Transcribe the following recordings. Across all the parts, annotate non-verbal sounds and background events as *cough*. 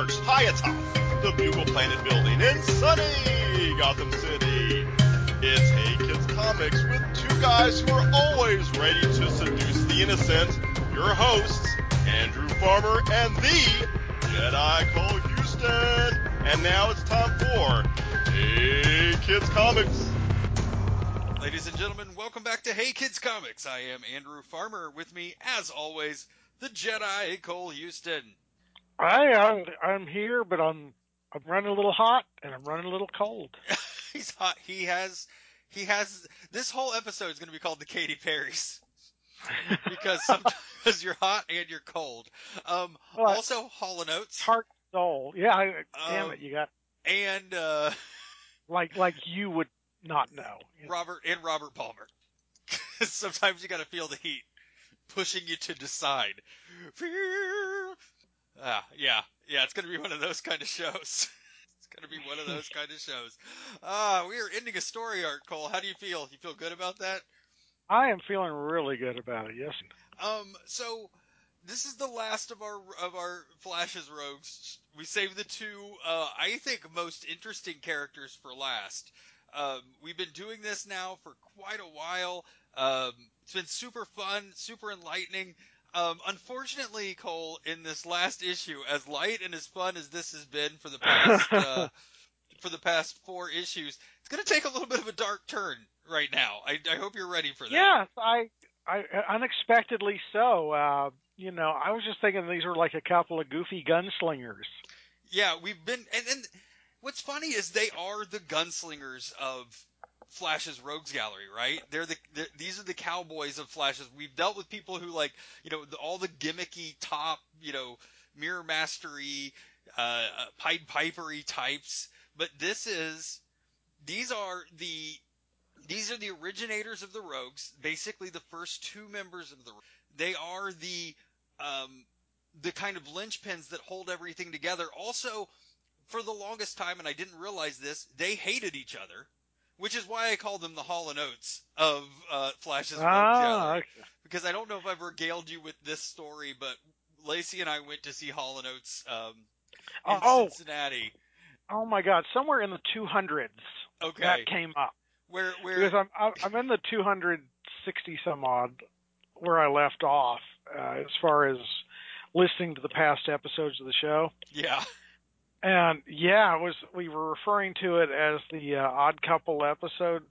perched high atop the Bugle Planet building in sunny Gotham City. It's Hey Kids Comics with two guys who are always ready to seduce the innocent. Your hosts, Andrew Farmer and the Jedi Cole Houston. And now it's time for Hey Kids Comics. Ladies and gentlemen, welcome back to Hey Kids Comics. I am Andrew Farmer. With me, as always, the Jedi Cole Houston. Hi, I'm I'm here, but I'm I'm running a little hot and I'm running a little cold. *laughs* He's hot. He has he has this whole episode is going to be called the Katy Perry's *laughs* because sometimes you're hot and you're cold. Um, Well, also Hall and Oates Heart soul. Yeah, I, damn Um, it, you got and uh, *laughs* like like you would not know. Robert and Robert Palmer. sometimes you got to feel the heat pushing you to decide. Ah, yeah, yeah, it's going to be one of those kind of shows. *laughs* It's going to be one of those kind of shows. Ah, we are ending a story arc, Cole. How do you feel? You feel good about that? I am feeling really good about it. Yes. Um, so this is the last of our of our Flash's rogues. We saved the two, uh, I think, most interesting characters for last. Um, we've been doing this now for quite a while. Um, it's been super fun, super enlightening. Um, unfortunately, Cole, in this last issue, as light and as fun as this has been for the past *laughs* uh, for the past four issues, it's going to take a little bit of a dark turn right now. I, I hope you're ready for that. Yes, I I unexpectedly so. Uh, you know, I was just thinking these were like a couple of goofy gunslingers. Yeah, we've been, and, and what's funny is they are the gunslingers of Flash's Rogues Gallery, right? They're the they're, these are the cowboys of Flash's. We've dealt with people who like, you know, the, all the gimmicky top, you know, mirror mastery, uh, uh, Pied Pipery types, but this is these are the these are the originators of the Rogues, basically the first two members of the. They are the um, the kind of linchpins that hold everything together. Also, for the longest time, and I didn't realize this, they hated each other, which is why I call them the Hall and Oates of uh, Flash's Ah, okay. Because I don't know if I've regaled you with this story, but Lacey and I went to see Hall and Oates um, in Oh. Cincinnati. oh my God, somewhere in the 200s Okay, that came up where where because I'm I'm- in the 260 some odd where I left off uh, as far as listening to the past episodes of the show. yeah And yeah, it was we were referring to it as the uh, Odd Couple episode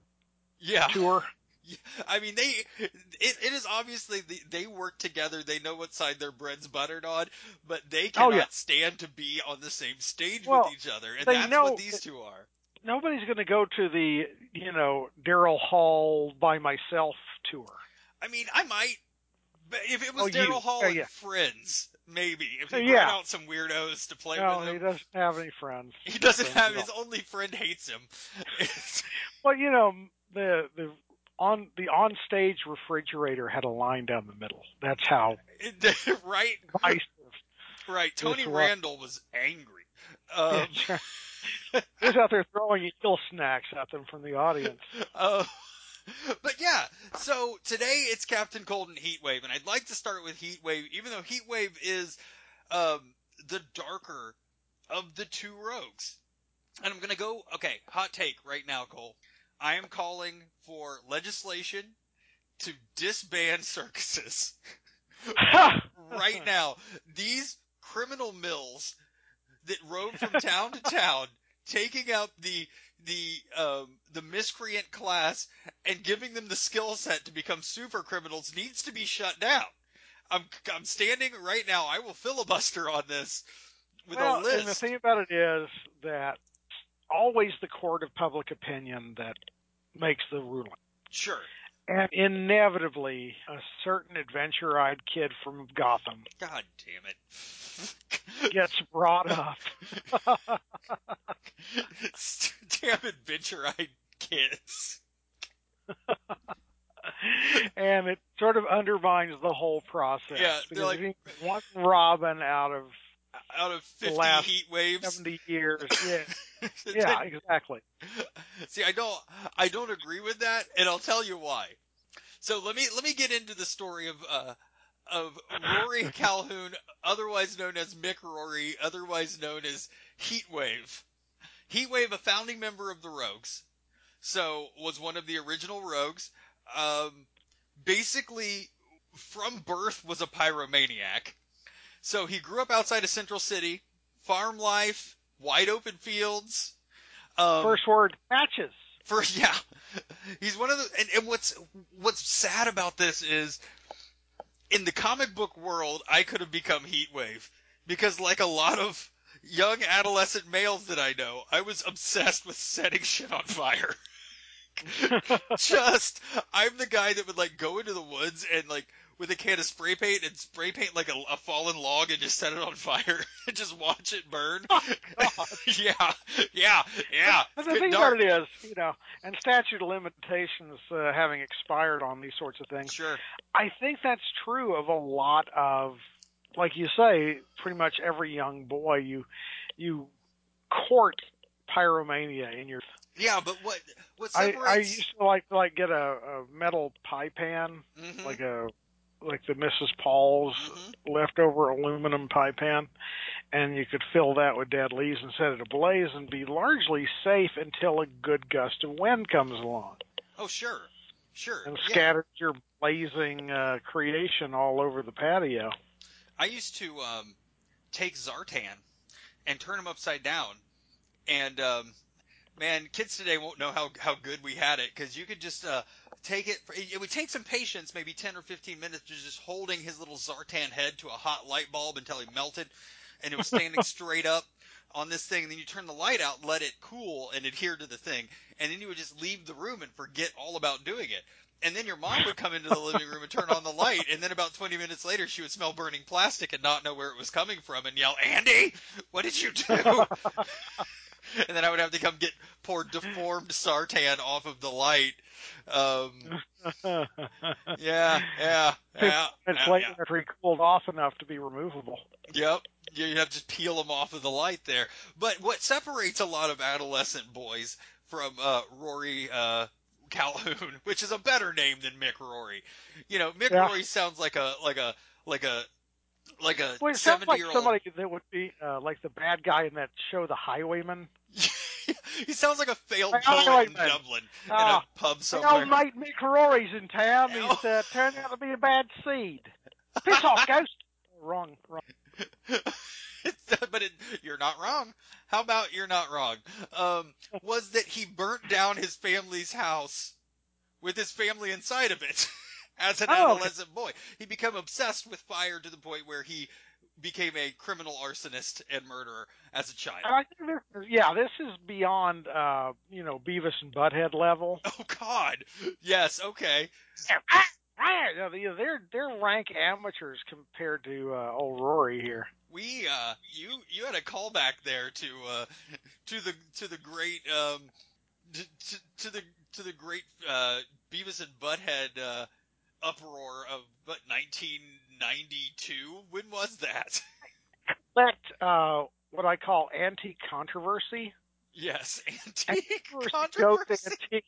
yeah tour. *laughs* I mean, they it, it is obviously the, they work together. They know what side their bread's buttered on, but they Oh, cannot yeah. stand to be on the same stage Well, with each other, and that's know what these two are. Nobody's going to go to the you know Daryl Hall by myself tour. I mean, I might, but if it was Oh. Daryl Hall Oh, and yeah. friends, maybe if he brought yeah. out some weirdos to play No, with he doesn't have any friends. *laughs* He doesn't friends have his only friend hates him. *laughs* Well, you know the the on the on stage refrigerator had a line down the middle. That's how *laughs* right, divisive. right. Tony Randall was angry. Um, he was out there throwing eel snacks at them from the audience. Uh, *laughs* but yeah, so today it's Captain Cold and Heatwave, and I'd like to start with Heatwave, even though Heatwave is um, the darker of the two rogues. And I'm gonna go. Okay, hot take right now, Cole. I am calling for legislation to disband circuses *laughs* right now. These criminal mills that roam from town to town, taking out the the um, the miscreant class and giving them the skill set to become super criminals needs to be shut down. I'm I'm standing right now. I will filibuster on this with well, a list. and the thing about it is that always the court of public opinion that makes the ruling. sure. And inevitably, a certain adventure-eyed kid from Gotham God damn it. *laughs* gets brought up. *laughs* damn adventure-eyed kids. *laughs* and it sort of undermines the whole process. Yeah, they're because like- one Robin out of Out of 50 last heat waves. 70 years. Yeah, yeah, exactly. See, I don't, I don't agree with that, and I'll tell you why. So let me let me get into the story of uh, of Rory *laughs* Calhoun, otherwise known as Mick Rory, otherwise known as Heatwave. Heatwave, a founding member of the Rogues, so was one of the original Rogues. Um, basically, from birth was a pyromaniac. So he grew up outside of Central City, farm life, wide open fields. Um, First word matches. First, *laughs* yeah, he's one of the. And, and what's what's sad about this is, in the comic book world, I could have become Heatwave because, like a lot of young adolescent males that I know, I was obsessed with setting shit on fire. *laughs* *laughs* Just, I'm the guy that would like go into the woods and like with a can of spray paint and spray paint like a, a fallen log and just set it on fire *laughs* and just watch it burn. *laughs* yeah, yeah, yeah. And the Good thing dark. about it is, you know, and statute of limitations uh, having expired on these sorts of things, Sure. I think that's true of a lot of, like you say, pretty much every young boy. You you court pyromania in your. Yeah, but what what I, separates? I used to like to like get a, a metal pie pan, Mhm, like a like the Mrs. Paul's mhm. leftover aluminum pie pan, and you could fill that with dead leaves and set it ablaze and be largely safe until a good gust of wind comes along Oh, sure, sure. and yeah. scatters your blazing uh, creation all over the patio. I used to um, take Zartan and turn him upside down, and um, man, kids today won't know how how good we had it because you could just uh, take it. It would take some patience, maybe ten or fifteen minutes, to just holding his little Zartan head to a hot light bulb until he melted, and it was standing *laughs* straight up on this thing. And then you turn the light out, let it cool, and adhere to the thing, and then you would just leave the room and forget all about doing it. And then your mom would come into the living room and turn on the light, and then about 20 minutes later, she would smell burning plastic and not know where it was coming from and yell, Andy, what did you do? *laughs* *laughs* and then I would have to come get poor deformed Zartan off of the light. Um, *laughs* yeah, yeah, yeah. it's yeah, like yeah. after he cooled off enough to be removable. Yep. You have to peel them off of the light there. But what separates a lot of adolescent boys from uh, Rory uh, Calhoun, *laughs* which is a better name than Mick Rory. You know, Mick Yeah. Rory sounds like a like a like a like a Well, it sounds like year old. somebody that would be uh, like the bad guy in that show, The Highwayman. *laughs* he sounds like a failed Like, poet right, in man. Dublin in Ah, a pub My somewhere. old mate Mick Rory's in town. He's *laughs* uh, turned out to be a bad seed. Piss off, ghost. *laughs* Wrong, wrong. but it, you're not wrong. How about you're not wrong? Um, was that he burnt down his family's house with his family inside of it as an Oh, okay. adolescent boy. He became obsessed with fire to the point where he became a criminal arsonist and murderer as a child. This, yeah, this is beyond uh, you know Beavis and Butthead level. *laughs* Oh God, yes, okay. they're they're rank amateurs compared to uh, old Rory here. We uh, you you had a callback there to uh, to the to the great um, to, to the to the great uh, Beavis and Butthead uh, uproar of 19 92? When was that? *laughs* Collect uh, what I call anti controversy. Yes, *laughs* antique controversy. Antique.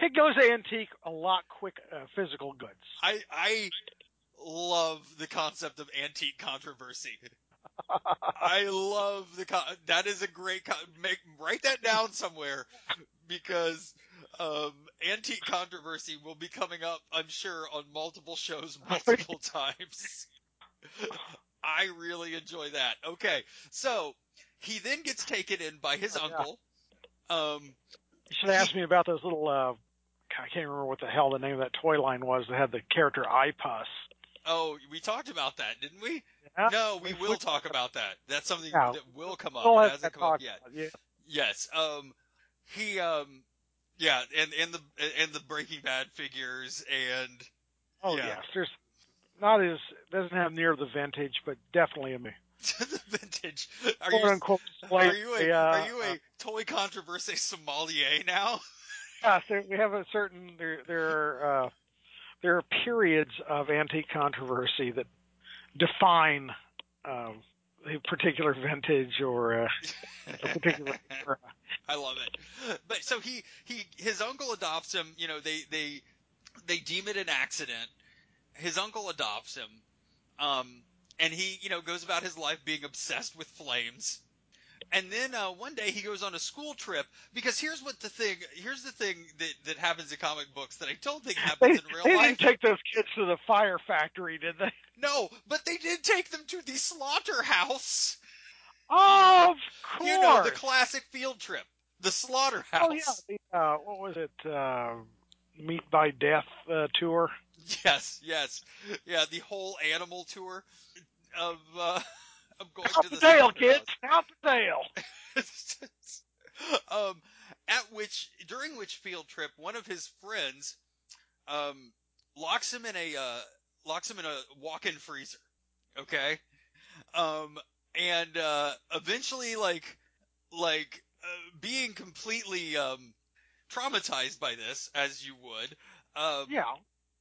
It goes antique a lot quick uh, physical goods. I I love the concept of antique controversy. *laughs* I love the con- that is a great con- make write that down somewhere because um, antique controversy will be coming up I'm sure on multiple shows *laughs* multiple times. *laughs* I really enjoy that. Okay, so he then gets taken in by his Oh, yeah. uncle. Um, You should ask me about those little. Uh, I can't remember what the hell the name of that toy line was that had the character iPus. oh, we talked about that, didn't we? Yeah? No, we We will *laughs* talk about that. That's something Yeah. that will come up. We'll It have hasn't come up yet. yeah. Yes. Um, he um, yeah, and and the and the Breaking Bad figures and Oh Yeah. yes, there's not as doesn't have near the vintage, but definitely a *laughs* the vintage. Are quote you unquote are you a uh, are you a toy controversy sommelier now? *laughs* uh, there, we have a certain there there are uh, there are periods of antique controversy that define um, a particular vintage or uh, a particular. *laughs* era. I love it. But so he he his uncle adopts him. You know they they they deem it an accident. His uncle adopts him, Um, and he, you know, goes about his life being obsessed with flames. And then uh, one day he goes on a school trip because here's what the thing here's the thing that that happens in comic books that I don't think They, happens in real they life. They didn't take those kids to the fire factory, did they? No, but they did take them to the slaughterhouse. Oh, of course. You know, the classic field trip, the slaughterhouse. oh yeah, the, uh, what was it? Uh, Meat by Death uh, tour. Yes, yes, yeah. The whole animal tour of uh, of going Out to the the tail, kids. Out the tail. *laughs* um, at which during which field trip, one of his friends um, locks him in a uh, locks him in a walk-in freezer. Okay, um, and uh, eventually, like like uh, being completely um, traumatized by this, as you would. Um, Yeah,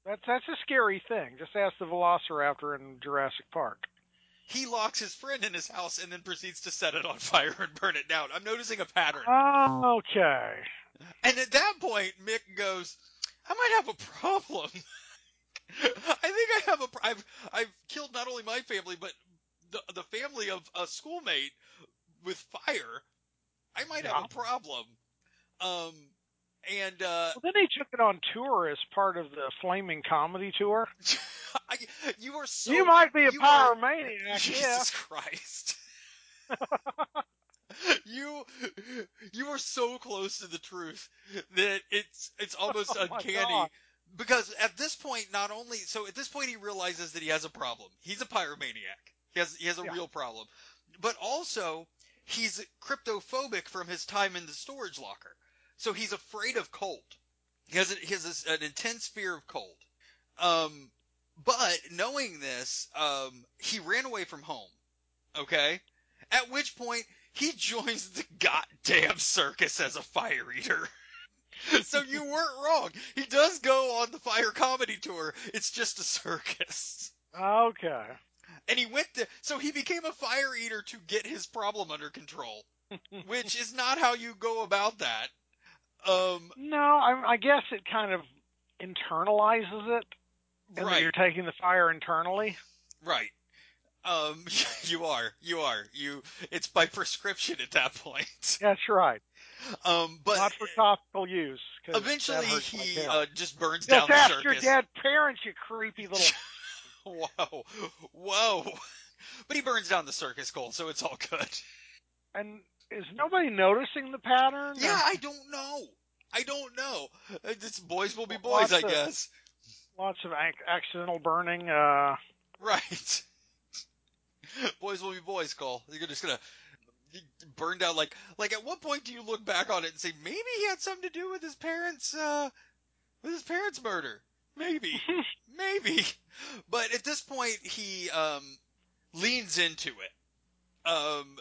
that's that's a scary thing. Just ask the Velociraptor in Jurassic Park. He locks his friend in his house and then proceeds to set it on *laughs* fire and burn it down. I'm noticing a pattern. Oh, okay. And at that point, Mick goes, "I might have a problem. *laughs* I think I have a. I've I've killed not only my family but the the family of a schoolmate with fire. I might have a problem." Um, and uh, Well, then he took it on tour as part of the Flaming Comedy Tour. *laughs* I, you are so. you might be a you are- pyromaniac, *laughs* Jesus yeah. Christ. *laughs* you you are so close to the truth that it's it's almost Oh uncanny. Because at this point, not only so at this point he realizes that he has a problem. He's a pyromaniac. He has he has a Yeah. real problem. But also he's cryophobic from his time in the storage locker. So he's afraid of cold. He has a, he has this, an intense fear of cold. Um, but knowing this, um, he ran away from home. Okay? At which point, he *laughs* joins the goddamn circus as a fire eater. *laughs* so you weren't wrong. He does go on the fire comedy tour. It's just a circus. Okay. And he went to, so he became a fire eater to get his problem under control, *laughs* which is not how you go about that. Um, No, I, I guess it kind of internalizes it. And right. you're taking the fire internally. Right. Um, *laughs* you are, you are, you. It's by prescription at that point. *laughs* That's right. Um, but Not for topical use. eventually he uh, just burns down Just the ask your circus. dead parents, you creepy little. *laughs* Whoa, whoa! But he burns down the circus, Cole, so it's all good. and is nobody noticing the pattern? Yeah, I don't know. I don't know. Uh, It's boys will be boys, I lots of- guess. Lots of ac- accidental burning. Uh, Right. *laughs* boys will be boys, Cole. You're just gonna burn down like like at what point do you look back on it and say maybe he had something to do with his parents uh with his parents' murder? Maybe. *laughs* maybe. But at this point he um leans into it. Um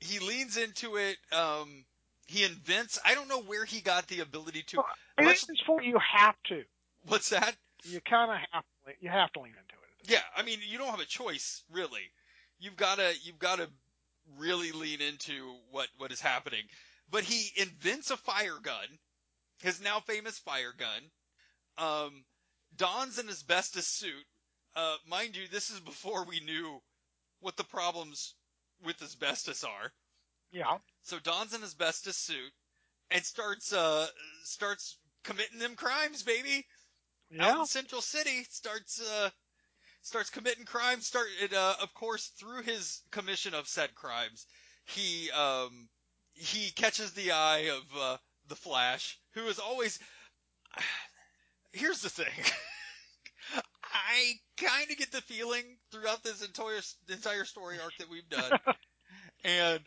he leans into it, um he invents I don't know where he got the ability to Well, much- this point, you have to. what's that? You kind of have to. You have to lean into it. Yeah, I mean, you don't have a choice, really. You've gotta, you've gotta really lean into what, what is happening. But he invents a fire gun, his now famous fire gun, um, dons an asbestos suit. Uh, mind you, this is before we knew what the problems with asbestos are. Yeah. So dons an asbestos suit and starts, uh, starts committing them crimes, baby Yeah. out in Central City starts uh starts committing crimes. Start it, uh, of course through his commission of said crimes, he um he catches the eye of uh, the Flash, who is always. Here's the thing. *laughs* I kind of get the feeling throughout this entire entire story arc that we've done, *laughs* and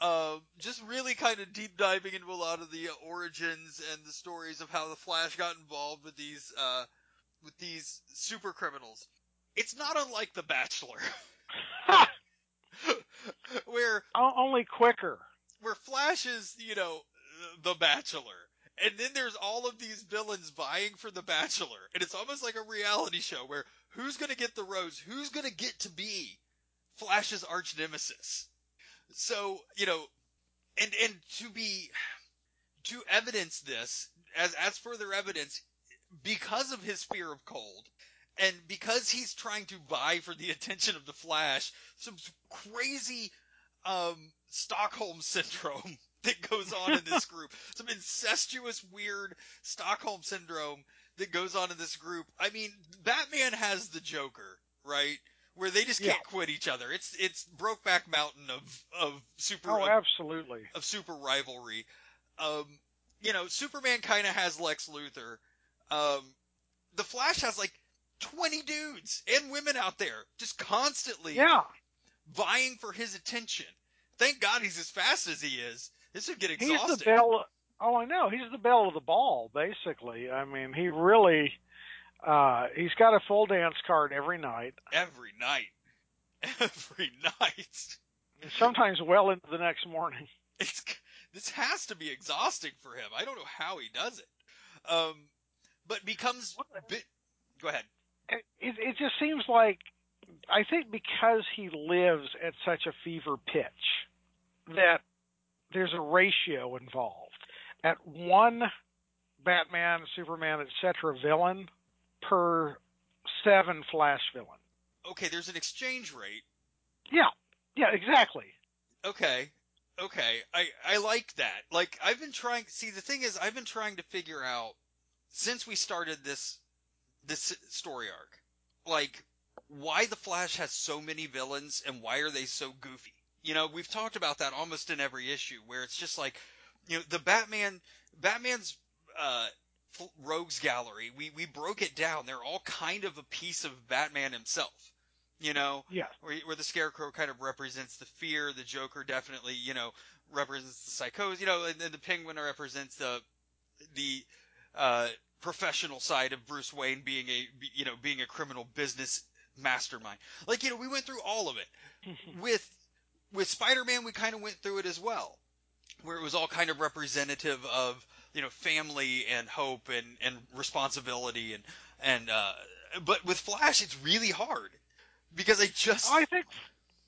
um, just really kind of deep diving into a lot of the origins and the stories of how the Flash got involved with these uh, with these super criminals. It's not unlike The Bachelor, *laughs* where Only quicker. where Flash is, you know, the Bachelor. And then there's all of these villains vying for the Bachelor. And it's almost like a reality show where who's going to get the rose? Who's going to get to be Flash's arch nemesis? So, you know, and, and to be, to evidence this, as, as further evidence, because of his fear of cold, and because he's trying to vie for the attention of the Flash, some crazy um, Stockholm syndrome *laughs* *laughs* that goes on in this group, some incestuous, weird Stockholm syndrome that goes on in this group. I mean, Batman has the Joker, right? Where they just can't Yeah. quit each other. It's it's Brokeback Mountain of of super Oh, of, absolutely. of super rivalry. Um, you know, Superman kind of has Lex Luthor. Um, the Flash has like 20 dudes and women out there just constantly Yeah. vying for his attention. Thank God he's as fast as he is. This would get He's the bell. Oh, I know. He's the bell of the ball, basically. I mean, he really. Uh, he's got a full dance card every night, Every night. *laughs* Every night. and sometimes well into the next morning. It's, this has to be exhausting for him. I don't know how he does it. Um, but becomes bit. Go ahead. It, it just seems like, I think because he lives at such a fever pitch, that there's a ratio involved. At one Batman, Superman, etc. villain per seven Flash villain. Okay, there's an exchange rate. Yeah, yeah, exactly. Okay. Okay. I, I like that. Like, I've been trying, see, the thing is, I've been trying to figure out, since we started this, this story arc, like, why the Flash has so many villains and why are they so goofy? You know, we've talked about that almost in every issue where it's just like, you know, the Batman, Batman's, uh, rogues gallery, we, we broke it down. They're all kind of a piece of Batman himself. You know, Yeah, where, where the Scarecrow kind of represents the fear, the Joker definitely, you know, represents the psychosis, you know, and then the Penguin represents the the uh, professional side of Bruce Wayne being a you know being a criminal business mastermind. Like you know, we went through all of it *laughs* with with Spider-Man. We kind of went through it as well, where it was all kind of representative of you know family and hope and and responsibility and and uh, but with Flash, it's really hard because I just I think.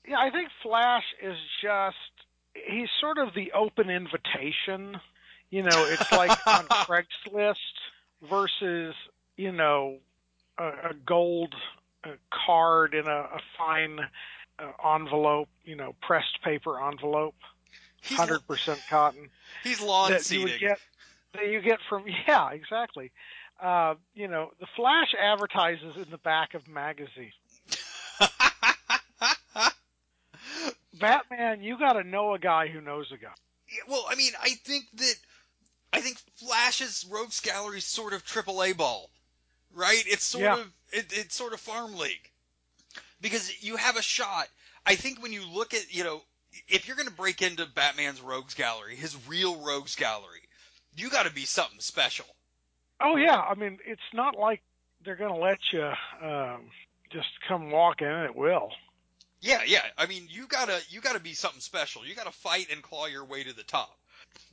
Yeah, I think Flash is just. He's sort of the open invitation. You know, it's like *laughs* on Craigslist versus you know a, a gold uh, card in a, a fine uh, envelope. You know, pressed paper envelope, hundred percent cotton. he's lawn that you would get that you get from *laughs* yeah exactly uh you know the flash advertises in the back of magazines *laughs* batman you got to know a guy who knows a guy Yeah, well, I mean, I think that I think Flash's Rogues Gallery is sort of AAA ball, right? It's sort Yeah. of it, it's sort of farm league because you have a shot. I think when you look at you know if you're going to break into Batman's Rogues Gallery, his real Rogues Gallery, you got to be something special. oh yeah i mean it's not like they're going to let you um just come walk in at will Yeah, yeah. I mean, you gotta you gotta be something special. You gotta fight and claw your way to the top.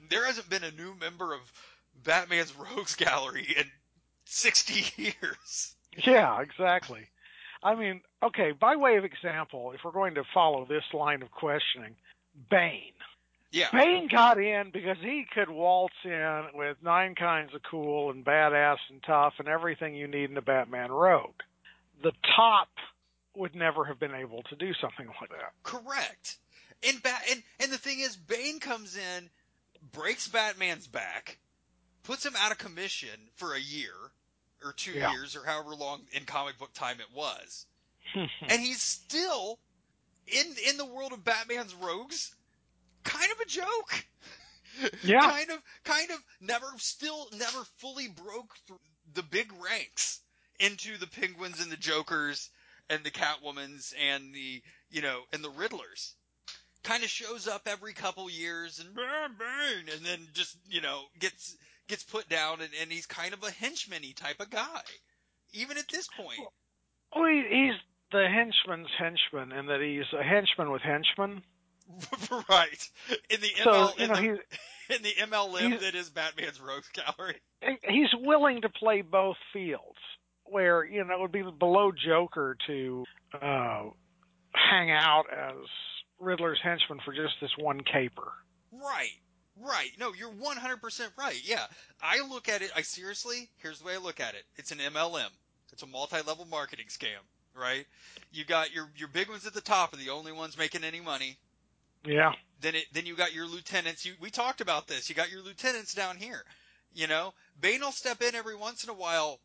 There hasn't been a new member of Batman's *laughs* Rogues Gallery in sixty years. yeah exactly i mean okay by way of example if we're going to follow this line of questioning bane Yeah, Bane got in because he could waltz in with nine kinds of cool and badass and tough and everything you need in a Batman rogue. The top would never have been able to do something like that. correct. And ba- and and the thing is, Bane comes in, breaks Batman's back, puts him out of commission for a year or two Yeah. years or however long in comic book time it was, *laughs* and he's still in in the world of Batman's rogues, kind of a joke. *laughs* Yeah. kind of, kind of never, still never fully broke through the big ranks into the Penguins and the Jokers and the Catwomans and the, you know, and the Riddlers. Kind of shows up every couple years and and then just, you know, gets gets put down, and, and he's kind of a henchman-y type of guy, even at this point. well, he, he's the henchman's henchman in that he's a henchman with henchmen. *laughs* right. In the So, ML, you in, know, the, he's, *laughs* in the MLM that is Batman's Rogues Gallery. he's willing to play both fields where, you know, it would be below Joker to uh, hang out as Riddler's henchman for just this one caper. Right. Right. No, you're 100% right. Yeah. I look at it, I seriously, here's the way I look at it. It's an MLM. It's a multi-level marketing scam, right? You got your your big ones at the top are the only ones making any money. Yeah. Then it then you got your lieutenants. You we talked about this. You got your lieutenants down here. You know, Bane will step in every once in a while.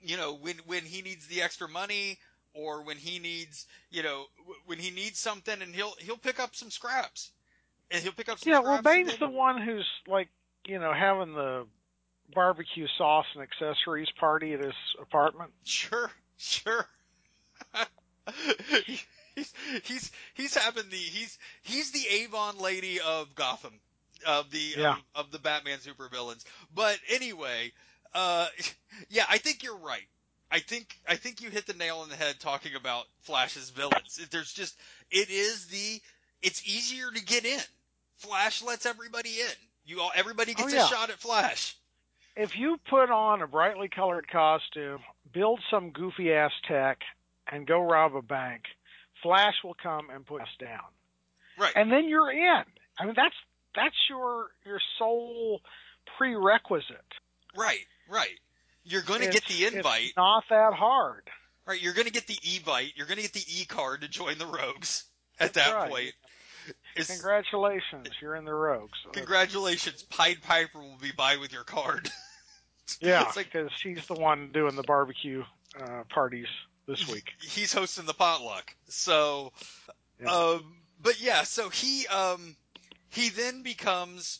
You know, when when he needs the extra money or when he needs, you know, when he needs something, and he'll he'll pick up some scraps. And he'll pick up some Yeah, well, Bane's the one who's like, you know, having the barbecue sauce and accessories party at his apartment. Sure, sure. *laughs* he's he's he's having the he's he's the Avon lady of Gotham of the Yeah. of, of the Batman supervillains. But anyway, uh, *laughs* yeah, I think you're right. I think I think you hit the nail on the head talking about Flash's villains. There's just it is the it's easier to get in. Flash lets everybody in. You all everybody gets Oh, yeah. a shot at Flash. If you put on a brightly colored costume, build some goofy ass tech, and go rob a bank, Flash will come and put us down. Right. and then you're in. I mean, that's that's your your sole prerequisite. right, right. You're going to get It's- the it's invite. not that hard. Right, you're going to get the e-vite, you're going to get the e-card to join the Rogues at That's that right. point. It's, Congratulations, you're in the Rogues. congratulations, Pied Piper will be by with your card. *laughs* Yeah, It's like- because she's the one doing the barbecue uh, parties this week. He's hosting the potluck. So, Yeah. um, but yeah, so he, um, he then becomes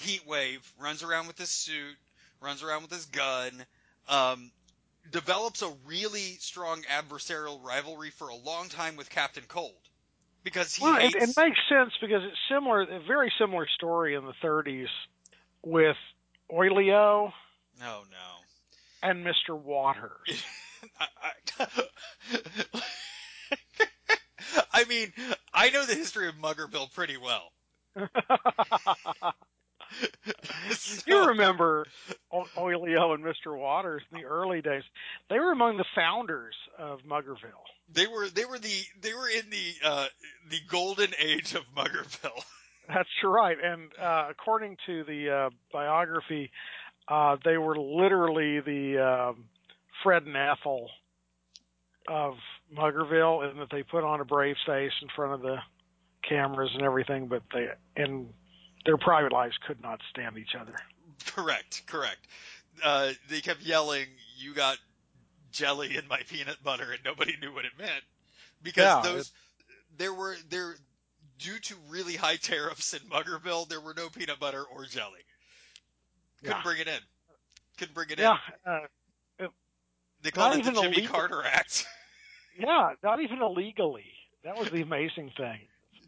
Heatwave, runs around with his suit, runs around with his gun, um, develops a really strong adversarial rivalry for a long time with Captain Cold. Because he Well, it, hates... it makes sense because it's similar, a very similar story in the 30s with Oilio Oh no. and Mr. Waters. *laughs* I, I, *laughs* I mean, I know the history of Muggerville pretty well. *laughs* So- you remember Oilio and Mr. Waters in the early days? They were among the founders of Muggerville. they were they were the they were in the uh, the golden age of Muggerville. *laughs* That's right. And uh, according to the uh, biography, uh, they were literally the um, Fred and Ethel of Muggerville, in that they put on a brave face in front of the cameras and everything, but they in their private lives could not stand each other. Correct, correct. Uh, they kept yelling, "You got jelly in my peanut butter," and nobody knew what it meant because Yeah, those there were there due to really high tariffs in Muggerville, there were no peanut butter or jelly. Couldn't Yeah. bring it in. Couldn't bring it Yeah, in. uh, They called it the Jimmy illegal. Carter Act. *laughs* yeah, not even illegally. That was the amazing thing.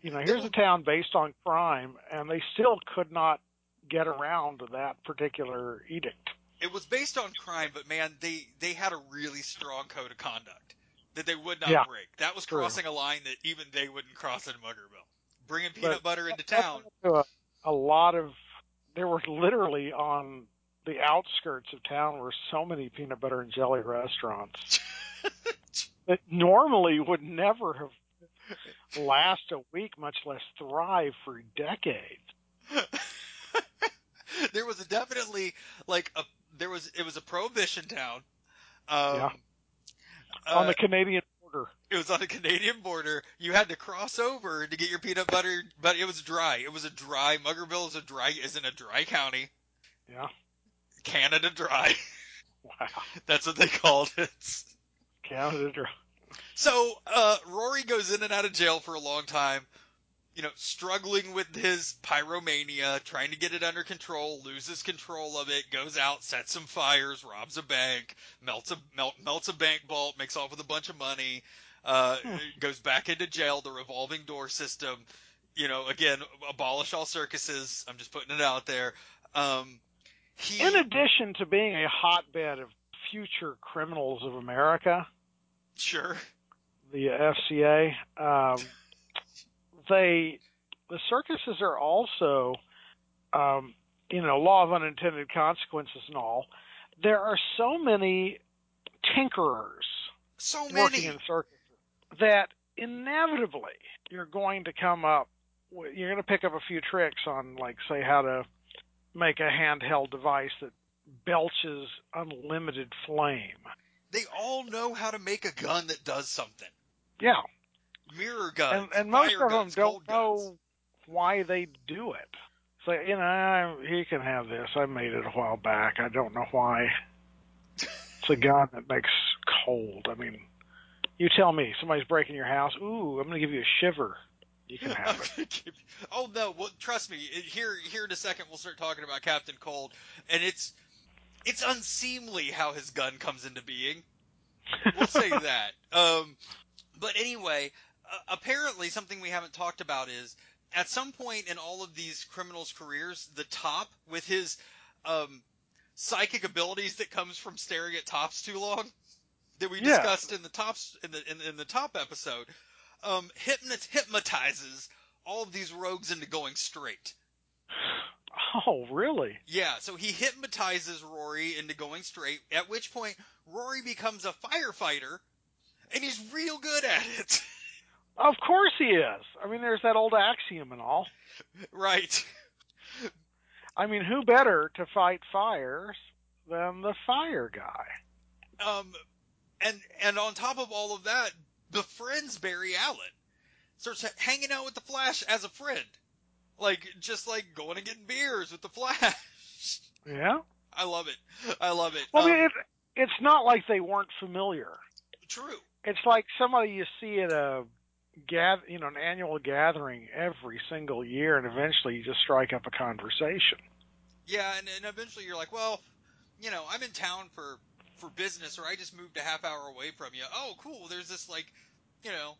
You know, here's a town based on crime, and they still could not get around that particular edict. it was based on crime, but man, they they had a really strong code of conduct that they would not Yeah. break. That was True. crossing a line that even they wouldn't cross in Muggerville. Bringing But peanut butter into town. to a, a lot of there were literally on the outskirts of town were so many peanut butter and jelly restaurants *laughs* that normally would never have last a week, much less thrive for decades. *laughs* *laughs* there was a definitely like a there was it was a prohibition town. Um, Yeah. uh, on the Canadian border. it was on the Canadian border. You had to cross over to get your peanut butter, but it was dry. It was a dry. Muggerville is a dry isn't a dry county. Yeah. Canada Dry. *laughs* Wow. That's what they called it. Canada. Dry. So uh, Rory goes in and out of jail for a long time. You know, struggling with his pyromania, trying to get it under control, loses control of it, goes out, sets some fires, robs a bank, melts a melt, melts a bank vault, makes off with a bunch of money, uh, Hmm. goes back into jail, the revolving door system. You know, again, abolish all circuses. I'm just putting it out there. Um, he, In addition to being a hotbed of future criminals of America, sure, the FCA, um, they the circuses are also, um, you know, law of unintended consequences and all. There are so many tinkerers so working in circuses that inevitably you're going to come up. You're going to pick up a few tricks on, like, say, how to make a handheld device that belches unlimited flame. They all know how to make a gun that does something. Yeah, Mirror guns, and and most of them guns, don't know guns. why they do it. So you know, I, he can have this. I made it a while back. I don't know why. *laughs* It's a gun that makes cold. I mean, you tell me. Somebody's breaking your house. Ooh, I'm going to give you a shiver. You can *laughs* have it. oh no! Well, trust me. Here, here in a second, we'll start talking about Captain Cold, and it's it's unseemly how his gun comes into being. We'll say *laughs* that. Um, but anyway, apparently something we haven't talked about is at some point in all of these criminals' careers, the top with his um, psychic abilities that comes from staring at tops too long that we Yeah. discussed in the tops in the in, in the top episode, um, hypnot- hypnotizes all of these rogues into going straight. Oh, really? Yeah, so he hypnotizes Rory into going straight, at which point Rory becomes a firefighter, and he's real good at it. *laughs* Of course he is. I mean, there's that old axiom and all. right. I mean, who better to fight fires than the fire guy? Um, and and on top of all of that, befriends Barry Allen. Starts hanging out with the Flash as a friend, like just like going and getting beers with the Flash. Yeah. I love it. I love it. Well, I Um, mean, it, it's not like they weren't familiar. true. It's like somebody you see at a gather, you know, an annual gathering every single year, and eventually you just strike up a conversation. Yeah, and, and eventually you're like, well, you know, I'm in town for for business, or I just moved a half hour away from you. Oh, cool. There's this like, you know,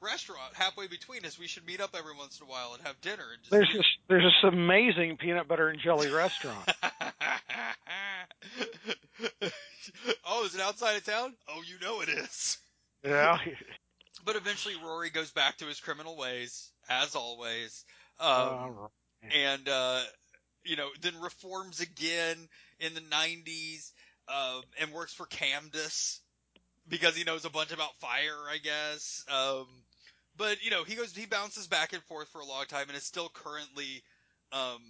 restaurant halfway between us. We should meet up every once in a while and have dinner. And just There's this there's this amazing peanut butter and jelly restaurant. *laughs* oh, is it outside of town? Oh, you know it is. yeah. *laughs* But eventually, Rory goes back to his criminal ways, as always, um, and uh, you know, then reforms again in the '90s, um, and works for Cadmus because he knows a bunch about fire, I guess. Um, but you know, he goes, he bounces back and forth for a long time, and is still currently um,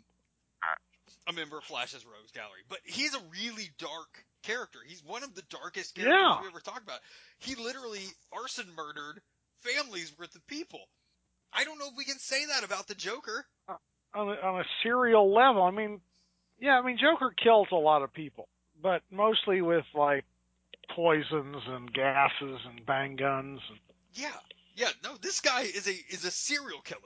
a member of Flash's Rogues Gallery. But he's a really dark character. He's one of the darkest characters Yeah. we ever talked about. He literally arson murdered families worth of people. I don't know if we can say that about the Joker. Uh, on a, on a serial level. I mean, yeah, I mean Joker kills a lot of people, but mostly with like poisons and gases and bang guns. Yeah, yeah. No, this guy is a is a serial killer.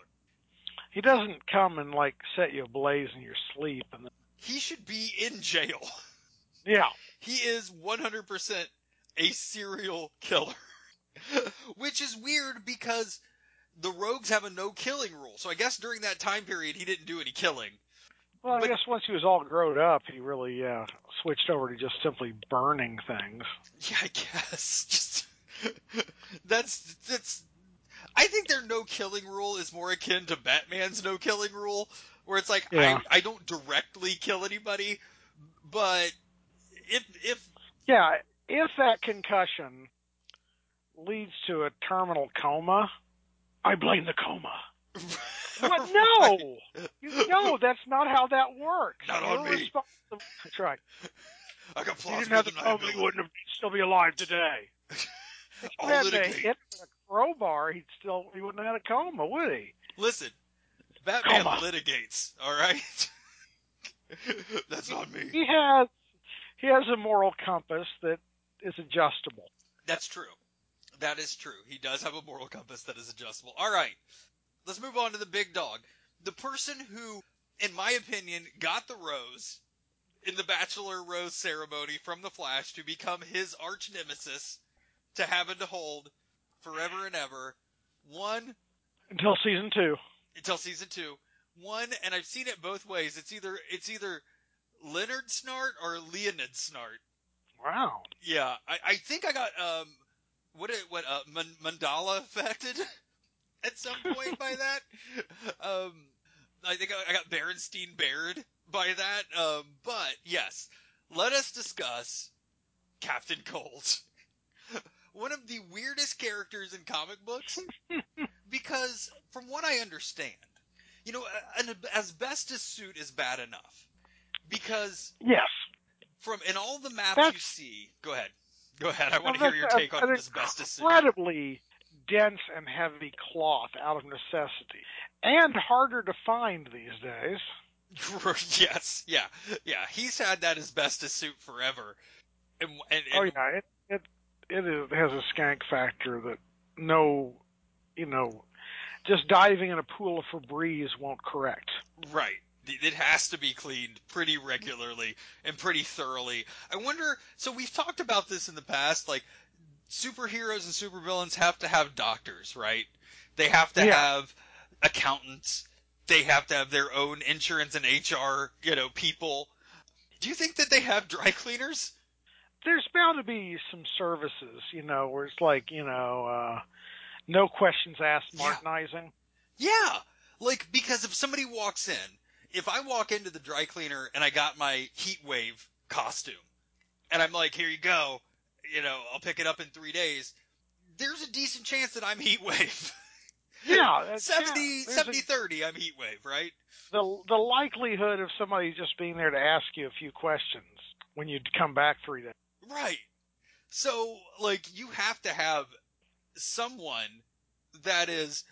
He doesn't come and like set you ablaze in your sleep. And He should be in jail. *laughs* yeah, He is 100% a serial killer. *laughs* Which is weird because the rogues have a no killing rule. So I guess during that time period he didn't do any killing. well, I But- guess once he was all grown up, he really uh, switched over to just simply burning things. Yeah, I guess. *laughs* Just *laughs* that's that's. I think their no killing rule is more akin to Batman's no killing rule, where it's like Yeah. I I don't directly kill anybody, but if if Yeah, if that concussion leads to a terminal coma, I blame the coma. *laughs* What? No, you, no, that's not how that works. Not You're on me. That's right. I got If he didn't have the coma, he deniability. wouldn't have still be alive today. *laughs* If you had litigate. hit with a crowbar, he'd still he wouldn't have had a coma, would he? Listen, Batman Coma. litigates. All right, *laughs* that's not me. He has he has a moral compass that is adjustable. That's true. That is true. He does have a moral compass that is adjustable. All right. Let's move on to the big dog. The person who, in my opinion, got the rose in the Bachelor Rose ceremony from the Flash to become his arch nemesis to have and to hold forever and ever. One, Until season two. until season two. One, and I've seen it both ways. It's either it's either Leonard Snart or Leonid Snart. Wow. Yeah, I, I think I got um what it what uh man, Mandela affected *laughs* at some point by *laughs* that. Um, I think I, I got Berenstein Baird by that. Um, but yes, let us discuss Captain Cold. *laughs* One of the weirdest characters in comic books because from what I understand, you know, an asbestos suit is bad enough because Yes. from in all the maps you see, go ahead. Go ahead. I want to hear your take on suit. It's incredibly dense and heavy cloth out of necessity, and harder to find these days. *laughs* yes, yeah, yeah. He's had that asbestos suit forever, and and, and Oh yeah, it it it is, has a skank factor that no, you know, just diving in a pool of Febreze won't correct. Right. It has to be cleaned pretty regularly and pretty thoroughly. I wonder. So we've talked about this in the past. Like superheroes and supervillains have to have doctors, right? They have to Yeah. have accountants. They have to have their own insurance and HR, you know, people. Do you think that they have dry cleaners? There's bound to be some services, you know, where it's like, you know, uh, no questions asked Yeah. Martinizing. Yeah. Like, because if somebody walks in, if I walk into the dry cleaner and I got my heat wave costume, and I'm like, here you go, you know, I'll pick it up in three days, there's a decent chance that I'm heat wave. Yeah, *laughs* that's- 70, yeah, there's a- 70 30, I'm heat wave, right? the the likelihood of somebody just being there to ask you a few questions when you come back three days. Right. So, like, you have to have someone that is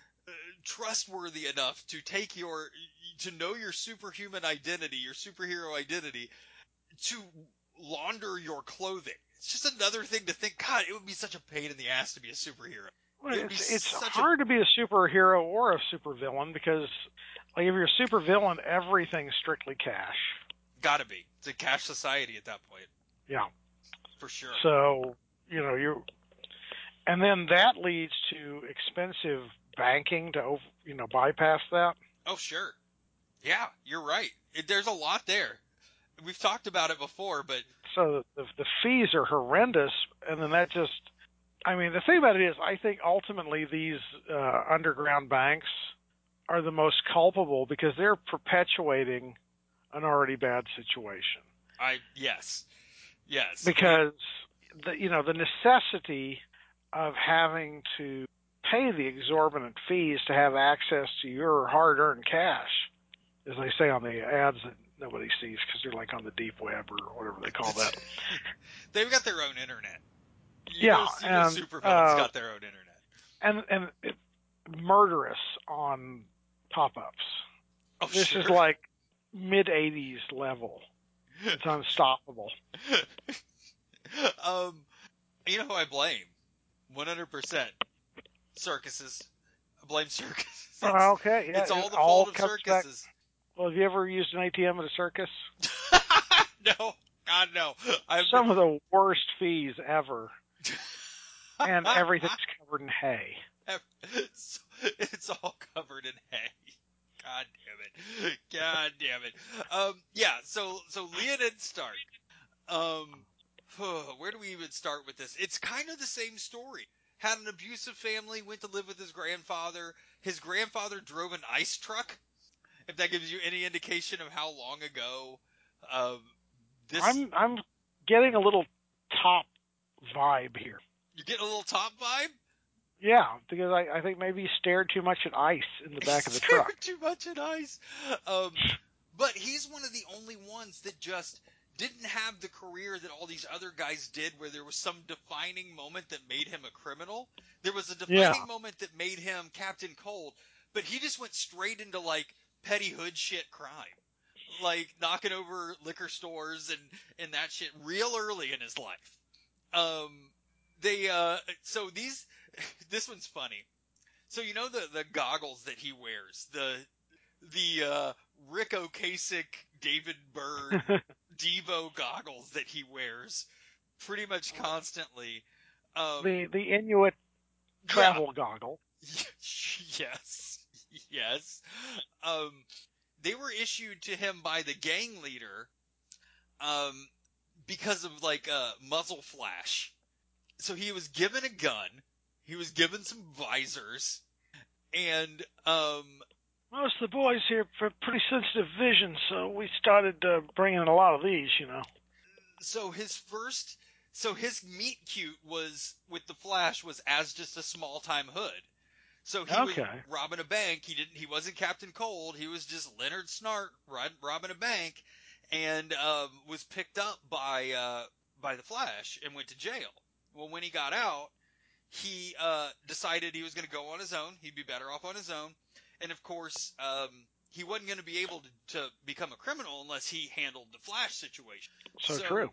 trustworthy enough to take your, to know your superhuman identity, your superhero identity, to launder your clothing. It's just another thing to think, God, it would be such a pain in the ass to be a superhero. Well, It it's it's such a- hard to be a superhero or a supervillain because like if you're a supervillain, everything's strictly cash. Gotta be. It's a cash society at that point, Yeah. for sure. So you know you, and then that leads to expensive banking to you know bypass that. Oh, sure. Yeah, you're right. It, there's a lot there. We've talked about it before, but So the the fees are horrendous, and then that just. I mean, the thing about it is, I think ultimately these uh, underground banks are the most culpable because they're perpetuating an already bad situation. I yes, yes. because the you know the necessity of having to pay the exorbitant fees to have access to your hard-earned cash, as they say on the ads that nobody sees because they're like on the deep web or whatever they call that. *laughs* They've got their own internet. You Yeah, know, you and, uh, got their own internet. and and it, murderous on pop-ups. Oh, This sure. is like mid '80s level. It's unstoppable. *laughs* um, you know who I blame? One hundred percent. Circuses. I blame circuses. *laughs* Oh, okay, yeah, it's all the all fault of comes back- circuses. Well, have you ever used an ATM at a circus? *laughs* no, God no. I've some of the worst fees ever, and everything's *laughs* covered in hay. it's, it's all covered in hay. God damn it. God damn it. Um, yeah, so, so Leonard Snart. Um, *sighs* where do we even start with this? It's kind of the same story. Had an abusive family, went to live with his grandfather. His grandfather drove an ice truck. If that gives you any indication of how long ago, um, this, I'm I'm getting a little top vibe here. you get a little top vibe? Yeah, because I, I think maybe he stared too much at ice in the back of the *laughs* Stared truck. Too much at ice. Um, but he's one of the only ones that just didn't have the career that all these other guys did, where there was some defining moment that made him a criminal. There was a defining Yeah. moment that made him Captain Cold, but he just went straight into like petty hood shit crime. Like knocking over liquor stores and, and that shit real early in his life. Um, they, uh, so these, *laughs* this one's funny. So you know the the goggles that he wears, the the uh, Ric Ocasek, David Byrne, *laughs* Devo goggles that he wears pretty much constantly. Um, the the Inuit travel goggle. *laughs* yes, yes. Um, they were issued to him by the gang leader, um, because of like uh, muzzle flash. So he was given a gun. He was given some visors, and um, Most of the boys here have pretty sensitive vision, so we started uh, bringing a lot of these. You know. so his first, so his meet cute was with the Flash was as just a small time hood. So he was robbing a bank. He didn't. He wasn't Captain Cold. He was just Leonard Snart robbing a bank, and um, was picked up by uh, by the Flash and went to jail. Well, when he got out, he uh, decided he was going to go on his own. He'd be better off on his own. And of course, um, he wasn't going to be able to, to become a criminal unless he handled the Flash situation. So, true.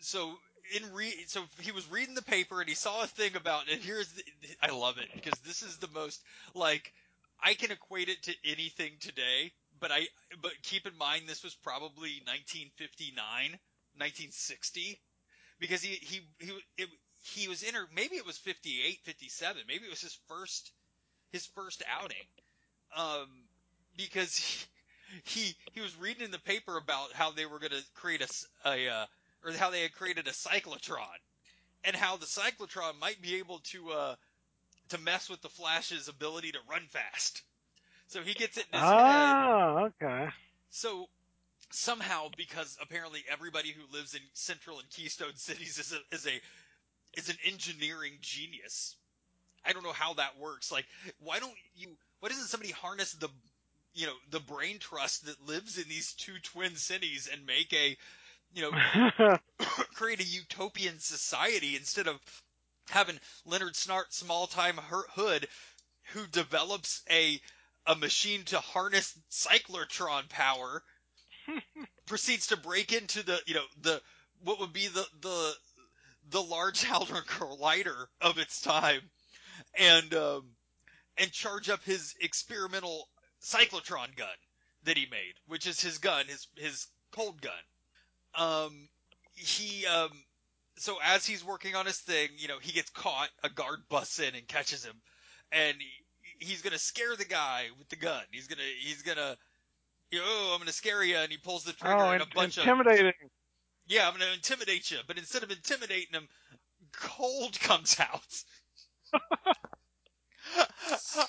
So in re so he was reading the paper and he saw a thing about and here's the, I love it because this is the most like I can equate it to anything today, but I but keep in mind this was probably 1959, 1960 because he he he it, he was in maybe it was 58, 57, maybe it was his first his first outing. Um because he, *laughs* he he was reading in the paper about how they were going to create a, a uh, or how they had created a cyclotron, and how the cyclotron might be able to uh, to mess with the Flash's ability to run fast. So he gets it in his head. Ah, okay. So somehow, because apparently everybody who lives in Central and Keystone *laughs* cities is a is a is an engineering genius. I don't know how that works. Like, why don't you? Why doesn't somebody harness the you know the brain trust that lives in these two twin cities and make a you know *laughs* create a utopian society instead of having Leonard Snart small time hood who develops a a machine to harness cyclotron power *laughs* proceeds to break into the you know the what would be the the the large *laughs* hadron collider of its time. And um and charge up his experimental cyclotron gun that he made, which is his gun, his his cold gun. Um, he um, so as he's working on his thing, you know, he gets caught. A guard busts in and catches him, and he, he's gonna scare the guy with the gun. He's gonna he's gonna, you know, oh, I'm gonna scare you, and he pulls the trigger, oh, and a bunch intimidating. of yeah, I'm gonna intimidate you. But instead of intimidating him, cold *laughs* comes out. *laughs*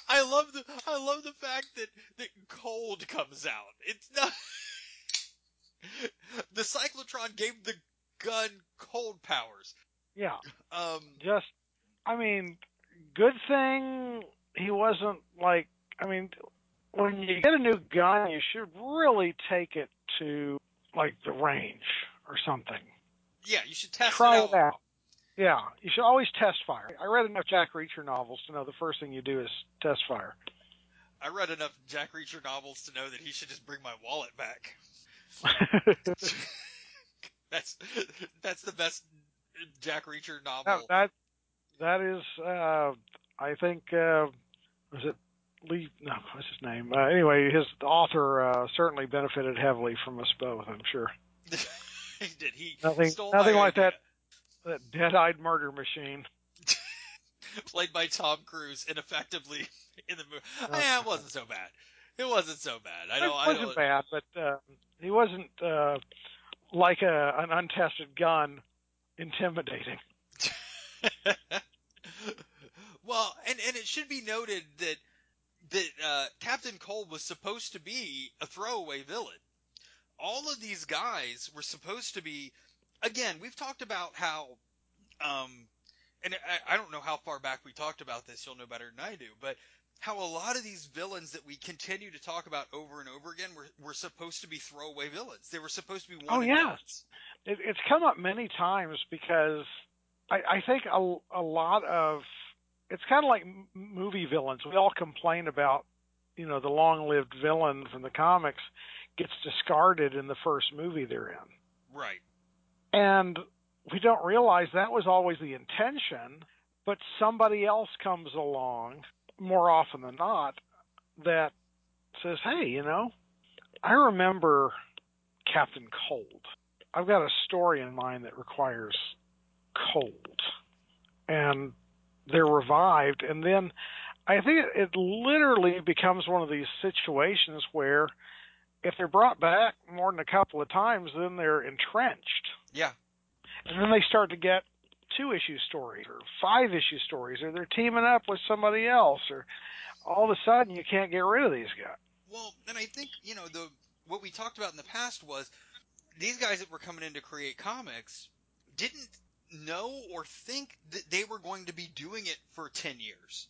I love the I love the fact that that cold comes out. It's not *laughs* the cyclotron gave the gun cold powers. Yeah. Um. Just, I mean, good thing he wasn't like. I mean, when you get a new gun, you should really take it to like the range or something. Yeah, you should test Try it out. it out. Yeah, you should always test fire. I read enough Jack Reacher novels to know the first thing you do is test fire. I read enough Jack Reacher novels to know that he should just bring my wallet back. *laughs* *laughs* that's that's the best Jack Reacher novel. that, that that is, uh, I think, uh, was it Lee? No, what's his name? Uh, anyway, his author uh, certainly benefited heavily from us both. I'm sure. *laughs* he did. He Nothing, stole nothing like idea. that. That dead-eyed murder machine. *laughs* Played by Tom Cruise ineffectively *laughs* in the movie. Oh. yeah, it wasn't so bad. It wasn't so bad. I don't. it wasn't don't, bad, but uh, he wasn't uh, like a, an untested gun, intimidating. *laughs* well, and and it should be noted that that uh, Captain Cold was supposed to be a throwaway villain. All of these guys were supposed to be. Again, we've talked about how, um, and I, I don't know how far back we talked about this. You'll know better than I do, but how a lot of these villains that we continue to talk about over and over again were, were supposed to be throwaway villains. They were supposed to be one Oh, yeah. It, it's come up many times because I, I think a, a lot of it's kind of like movie villains. We all complain about you know the long-lived villains in the comics gets discarded in the first movie they're in, Right. And we don't realize that was always the intention. But somebody else comes along more often than not that says, "Hey, you know, I remember Captain Cold." I've got a story in mind that requires cold. And they're revived. And then I think it, it literally becomes one of these situations where if they're brought back more than a couple of times, then they're entrenched. Yeah. And then they start to get two issue stories or five issue stories, or they're teaming up with somebody else, or all of a sudden you can't get rid of these guys. Well, and I think you know the what we talked about in the past was these guys that were coming in to create comics didn't know or think that they were going to be doing it for ten years.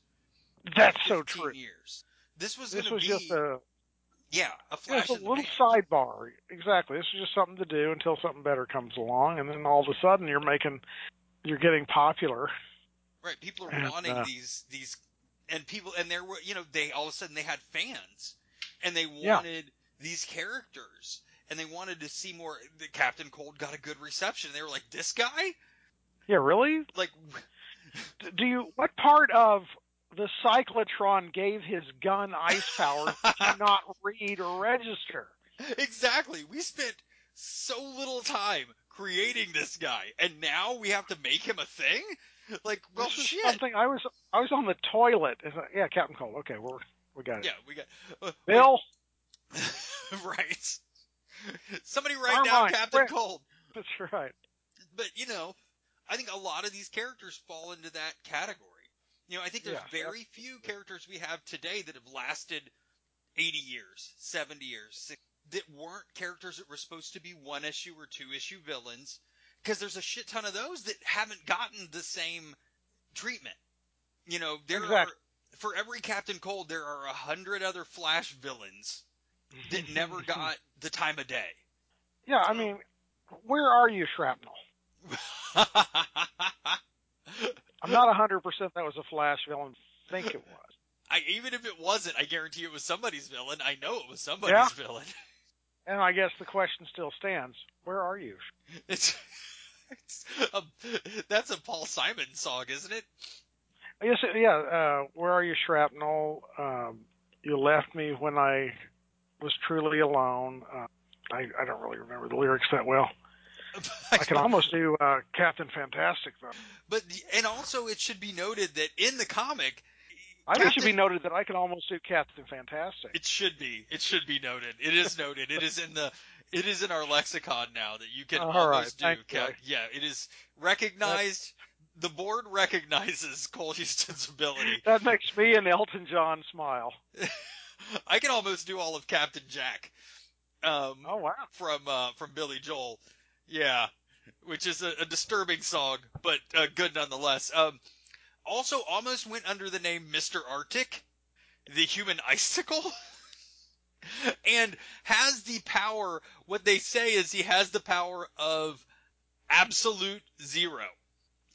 That's so true. Years. This was This going was to be just a yeah a flash Just a little sidebar. Exactly. This is just something to do until something better comes along, and then all of a sudden you're making you're getting popular. Right. People are And, wanting uh, these these and people and there were you know they all of a sudden they had fans and they Yeah. wanted these characters and they wanted to see more. The Captain Cold got a good reception. They were like, this guy, Yeah, really? like, Do you? What part of the cyclotron gave his gun ice power to *laughs* not read or register? exactly. We spent so little time creating this guy, and now we have to make him a thing. Like, well, shit. something I was I was on the toilet. Yeah, Captain Cold. Okay, we're we got it. Yeah, we got uh, Bill, *laughs* right. Somebody write Our down mind, Captain quick. Cold. that's right. but you know, I think a lot of these characters fall into that category. You know, I think there's Yeah, very few characters we have today that have lasted 80 years, 70 years, that weren't characters that were supposed to be one issue or two issue villains. Because there's a shit ton of those that haven't gotten the same treatment. You know, there Exactly. are for every Captain Cold, there are a hundred other Flash villains that never *laughs* got the time of day. Yeah, I mean, where are you, Shrapnel? *laughs* I'm not 100% that was a Flash villain. think it was. *laughs* I even if it wasn't, I guarantee it was somebody's villain. I know it was somebody's Yeah. villain. *laughs* And I guess the question still stands: Where are you? It's, it's a, that's a Paul Simon song, isn't it? Yes, yeah. Uh, where are you, Shrapnel? Um, you left me when I was truly alone. Uh, I, I don't really remember the lyrics that well. I can almost do uh, Captain Fantastic though. But and also it should be noted that in the comic, I think it should be noted that I can almost do Captain Fantastic. It should be. It should be noted. It is noted. It is in the. It is in our lexicon now that you can All almost right, do. Cap- yeah, it is recognized. The board recognizes Cole Houston's ability. That makes me and Elton John smile. *laughs* I can almost do all of Captain Jack. Um, Oh wow! from uh, from Billy Joel. Yeah, which is a, a disturbing song, but uh, good nonetheless. Um, also, almost went under the name Mister Arctic, the human icicle, *laughs* and has the power. What they say is he has the power of absolute zero.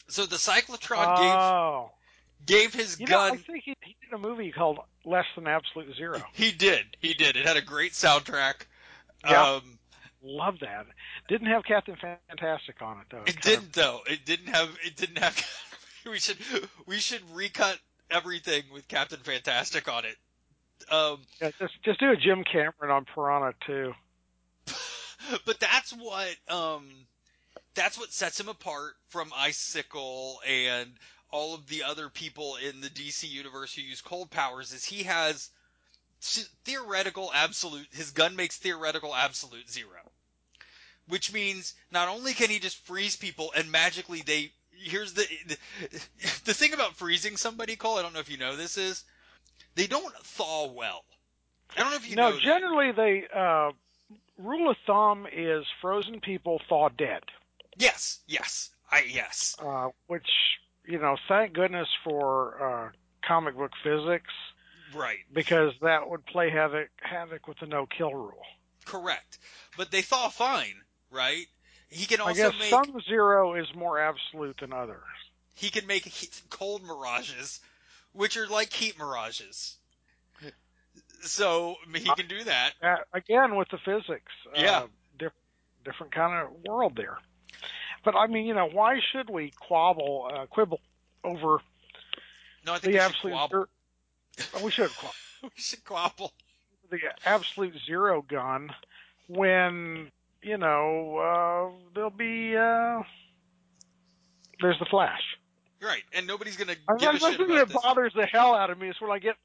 So the cyclotron Oh, gave gave his you know, I think he, he did a movie called Less Than Absolute Zero. he did. He did. It had a great soundtrack. Yeah. Um, Love that. Didn't have Captain Fantastic on it though. It of- didn't though. It didn't have. It didn't have. *laughs* we should. We should recut everything with Captain Fantastic on it. Um, Yeah, just just do a Jim Cameron on Piranha too. *laughs* but that's what. Um, that's what sets him apart from Icicle and all of the other people in the DC universe who use cold powers. Is he has theoretical absolute. His gun makes theoretical absolute zero. Which means not only can he just freeze people and magically they here's the the, *laughs* the thing about freezing somebody Cole I don't know if you know this is they don't thaw well. I don't know if you no, know that. generally they uh, rule of thumb is frozen people thaw dead, Yes, yes. I yes. uh, which you know, thank goodness for uh, comic book physics Right. because that would play havoc havoc with the no kill rule. Correct. But they thaw fine, right? He can also I guess make some zero is more absolute than others. he can make cold mirages, which are like heat mirages. So he can do that. Uh, again, with the physics, Yeah. uh, diff- different kind of world there. But I mean, you know, why should we quabble, uh, quibble over No, I think the we absolute? quabble. Zero, oh, we should quabble *laughs* we should quabble. the absolute zero gun when you know uh, there'll be uh, there's the flash. Right, and nobody's gonna I give a mean, shit about that this. bothers the hell out of me is when I get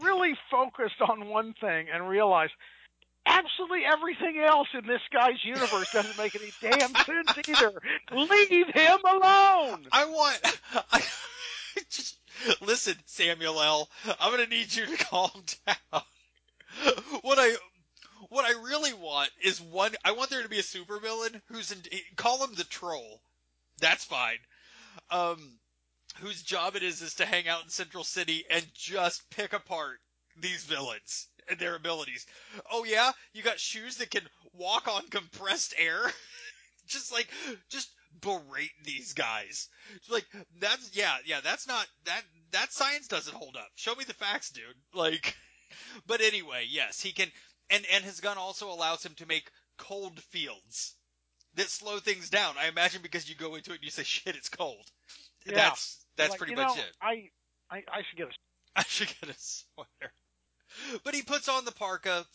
really focused on one thing and realize absolutely everything else in this guy's universe doesn't make any damn sense either. Leave him alone. I want. I, *laughs* just listen, Samuel L. I'm gonna need you to *laughs* calm down. What I what I really want is one. I want there to be a supervillain who's in. Call him the troll. That's fine. Um, whose job it is is to hang out in Central City and just pick apart these villains and their abilities. Oh yeah, you got shoes that can walk on compressed air. *laughs* just like just berate these guys. Like that's yeah, yeah, that's not that that science doesn't hold up. Show me the facts, dude. Like *laughs* but anyway, yes, he can and and his gun also allows him to make cold fields that slow things down. I imagine because you go into it and you say shit, it's cold. Yeah. That's that's like, pretty you much know, it. I, I I should get a *laughs* I should get a sweater. But he puts on the parka,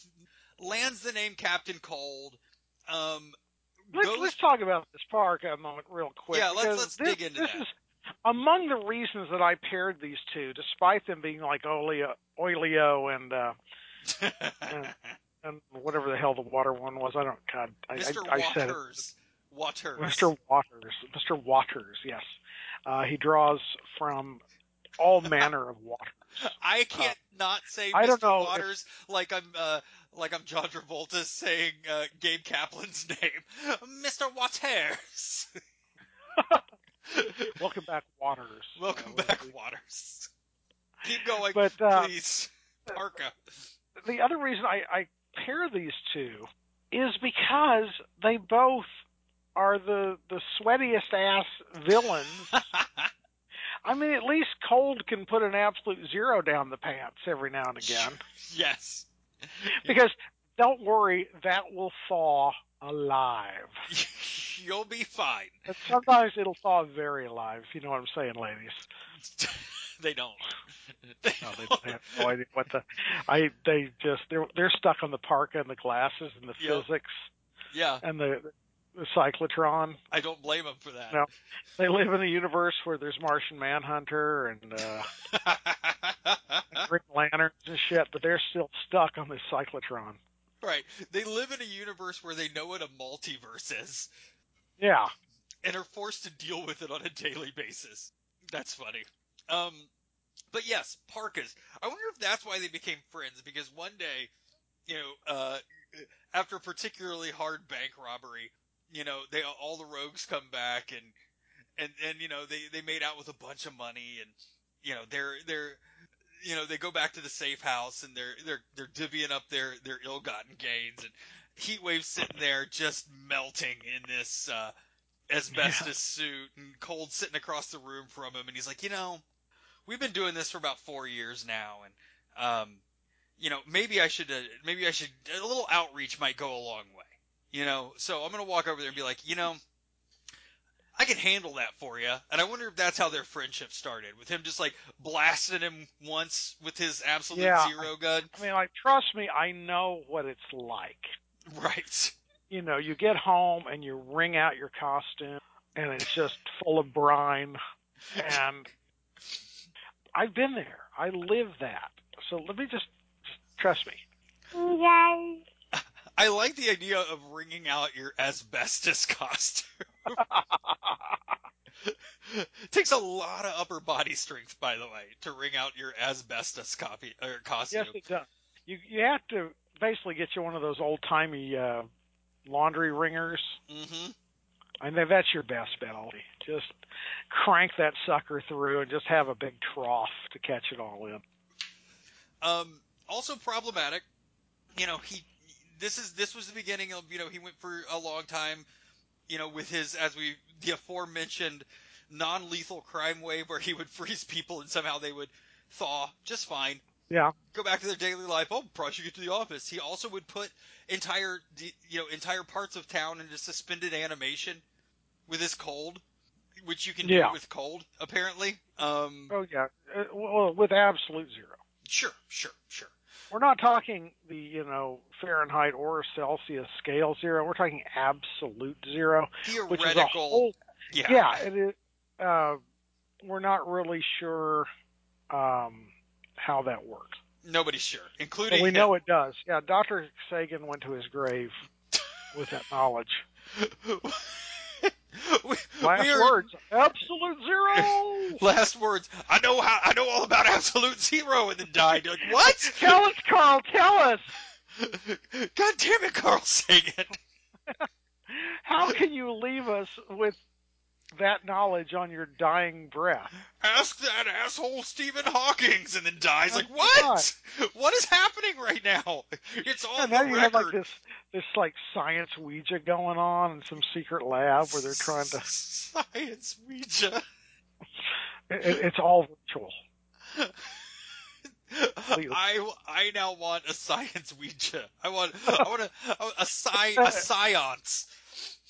lands the name Captain Cold. Um, Let's, goes let's talk about this parka a moment real quick. Yeah, let's- let's this, dig into this that. is among the reasons that I paired these two, despite them being like Olio, Oilio and uh, and *laughs* whatever the hell the water one was. I don't. God, I, Mr. I, I said it. Waters. Waters. Mr. Waters. Mr. Waters. Yes, uh, he draws from all *laughs* manner of water. I can't not say Uh, I Mr. don't know if- Waters like I'm uh like I'm John Travolta saying uh, Gabe Kaplan's *laughs* name, Mr. Waters. Welcome back, Waters. Welcome Uh, back, Waters. Keep going, But uh, please. Parka. The other reason I, I pair these two is because they both are the the sweatiest ass villains. *laughs* I mean, at least Cold can put an absolute zero down the pants every now and again. *laughs* yes. *laughs* Because don't worry, that will thaw alive. You'll be fine. But sometimes it'll thaw very alive. if You know what I'm saying, ladies? They don't. No, they don't have no idea what the. I they just they're they're stuck on the parka and the glasses and the Yep. physics yeah, and the the cyclotron. I don't blame them for that. No. They live in a universe where there's Martian Manhunter and uh, *laughs* Green Lanterns and shit, but they're still stuck on this cyclotron. right. They live in a universe where they know what a multiverse is Yeah, and are forced to deal with it on a daily basis. That's funny. Um, but yes, parkas. I wonder if that's why they became friends because one day, you know, uh, after a particularly hard bank robbery, you know, they all the rogues come back and and and you know they they made out with a bunch of money and you know they're they're you know they go back to the safe house and they're they're they're divvying up their their ill-gotten gains and Heatwave's sitting there just melting in this uh asbestos suit and Cold sitting across the room from him and he's like, "You know, we've been doing this for about 4 years now and um you know, maybe I should uh, maybe I should a little outreach might go a long way." You know, so I'm going to walk over there and be like, "You know, I can handle that for you. And I wonder if that's how their friendship started, with him just like blasting him once with his absolute Yeah. zero gun. I mean, like trust me, I know what it's like. Right. You know, you get home and you wring out your costume, and it's just full of brine, and I've been there. I live that. So let me just, just trust me. Yay. I like the idea of wringing out your asbestos *laughs* costume. *laughs* takes a lot of upper body strength, by the way, to wring out your asbestos copy or costume. Yes, it does. You you have to basically get you one of those old timey uh, laundry wringers. hmm I think that's your best bet. Aldi. Just crank that sucker through and just have a big trough to catch it all in. Um, also problematic. You know, he this is this was the beginning of you know he went for a long time. You know, with his as we the aforementioned non-lethal crime wave where he would freeze people and somehow they would thaw just fine. Yeah. Go back to their daily life. Oh, probably should get to the office. He also would put entire you know entire parts of town into suspended animation with his cold, which you can Yeah. do with cold apparently. Um, Oh yeah. Uh, well, with absolute zero. sure, sure, sure. We're not talking the you know Fahrenheit or Celsius scale zero. We're talking absolute zero, which is a Theoretical. whole. yeah. Yeah. It is. Uh, we're not really sure um, how that works. Nobody's sure, including But we him. know it does. Yeah, Dr. Sagan went to his grave with that knowledge. *laughs* *laughs* we, Last we are- words, absolute zero. *laughs* Last words. I know how. I know all about absolute zero, and then died. You're like what? *laughs* tell us, Carl. Tell us. God damn it, Carl Sagan. How can you leave us with that knowledge on your dying breath. Ask that asshole Stephen Hawking's, and then dies. Like what? What is happening right now? It's all And now you have like this this like science Ouija going on in some secret lab where they're trying to. science Ouija. It, *laughs* it- it's all virtual. *laughs* I I now want a science Ouija. I want I want a a sci a *laughs* science.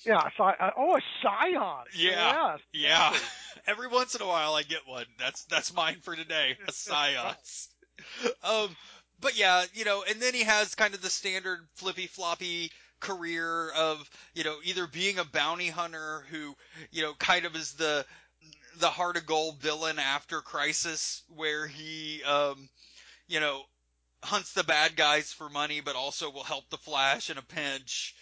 Yeah. Oh, a scion. Yeah. Yes, Yeah. *laughs* Every once in a while I get one. That's that's mine for today. A *laughs* science. Um but yeah, you know, and then he has kind of the standard flippy floppy career of, you know, either being a bounty hunter who, you know, kind of is the the heart of gold villain after Crisis where he um you know hunts the bad guys for money but also will help the Flash in a pinch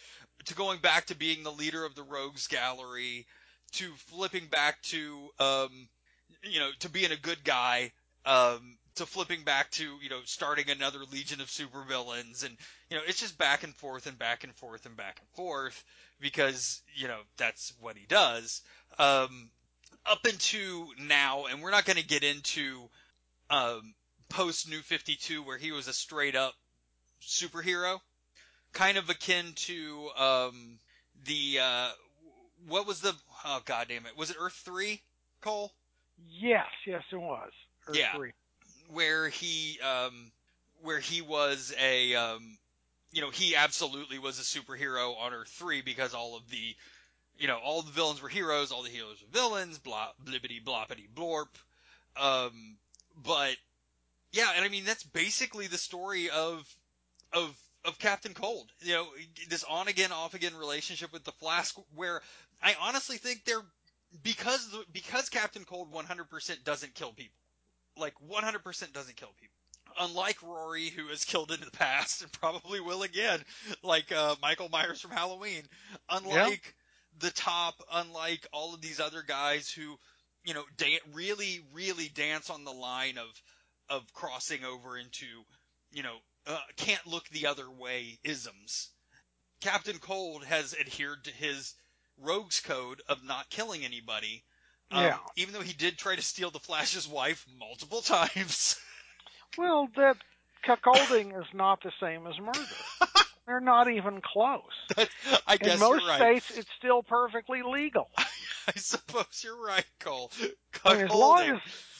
to going back to being the leader of the rogues gallery to flipping back to um you know to being a good guy um to flipping back to you know starting another legion of supervillains and you know it's just back and forth and back and forth and back and forth because you know that's what he does. Um up into now and we're not going to get into um post new 52 where he was a straight up superhero kind of akin to um the uh what was the oh god damn it was it earth 3 cole Yes. Yes, it was. Earth Yeah. three. where he um where he was a um you know he absolutely was a superhero on earth 3 because all of the you know all the villains were heroes all the heroes were villains blah blibbity bloppity blorp um but yeah and i mean that's basically the story of of of Captain Cold. You know, this on again, off again relationship with the Flash, where I honestly think they're because the, because Captain Cold 100% doesn't kill people, like 100% doesn't kill people. Unlike Rory, who has killed in the past and probably will again, like uh, Michael Myers from Halloween. Unlike the top, unlike all of these other guys who, you know, da- really, really dance on the line of of crossing over into, you know, uh, can't look the other way isms. Captain Cold has adhered to his rogues code of not killing anybody. Um, Yeah. Even though he did try to steal the Flash's wife multiple *laughs* times. Well, that cuckolding is not the same as murder. *laughs* They're not even close. I guess In most right. states, it's still perfectly legal. *laughs* I suppose you're right, Cole. I mean, as long as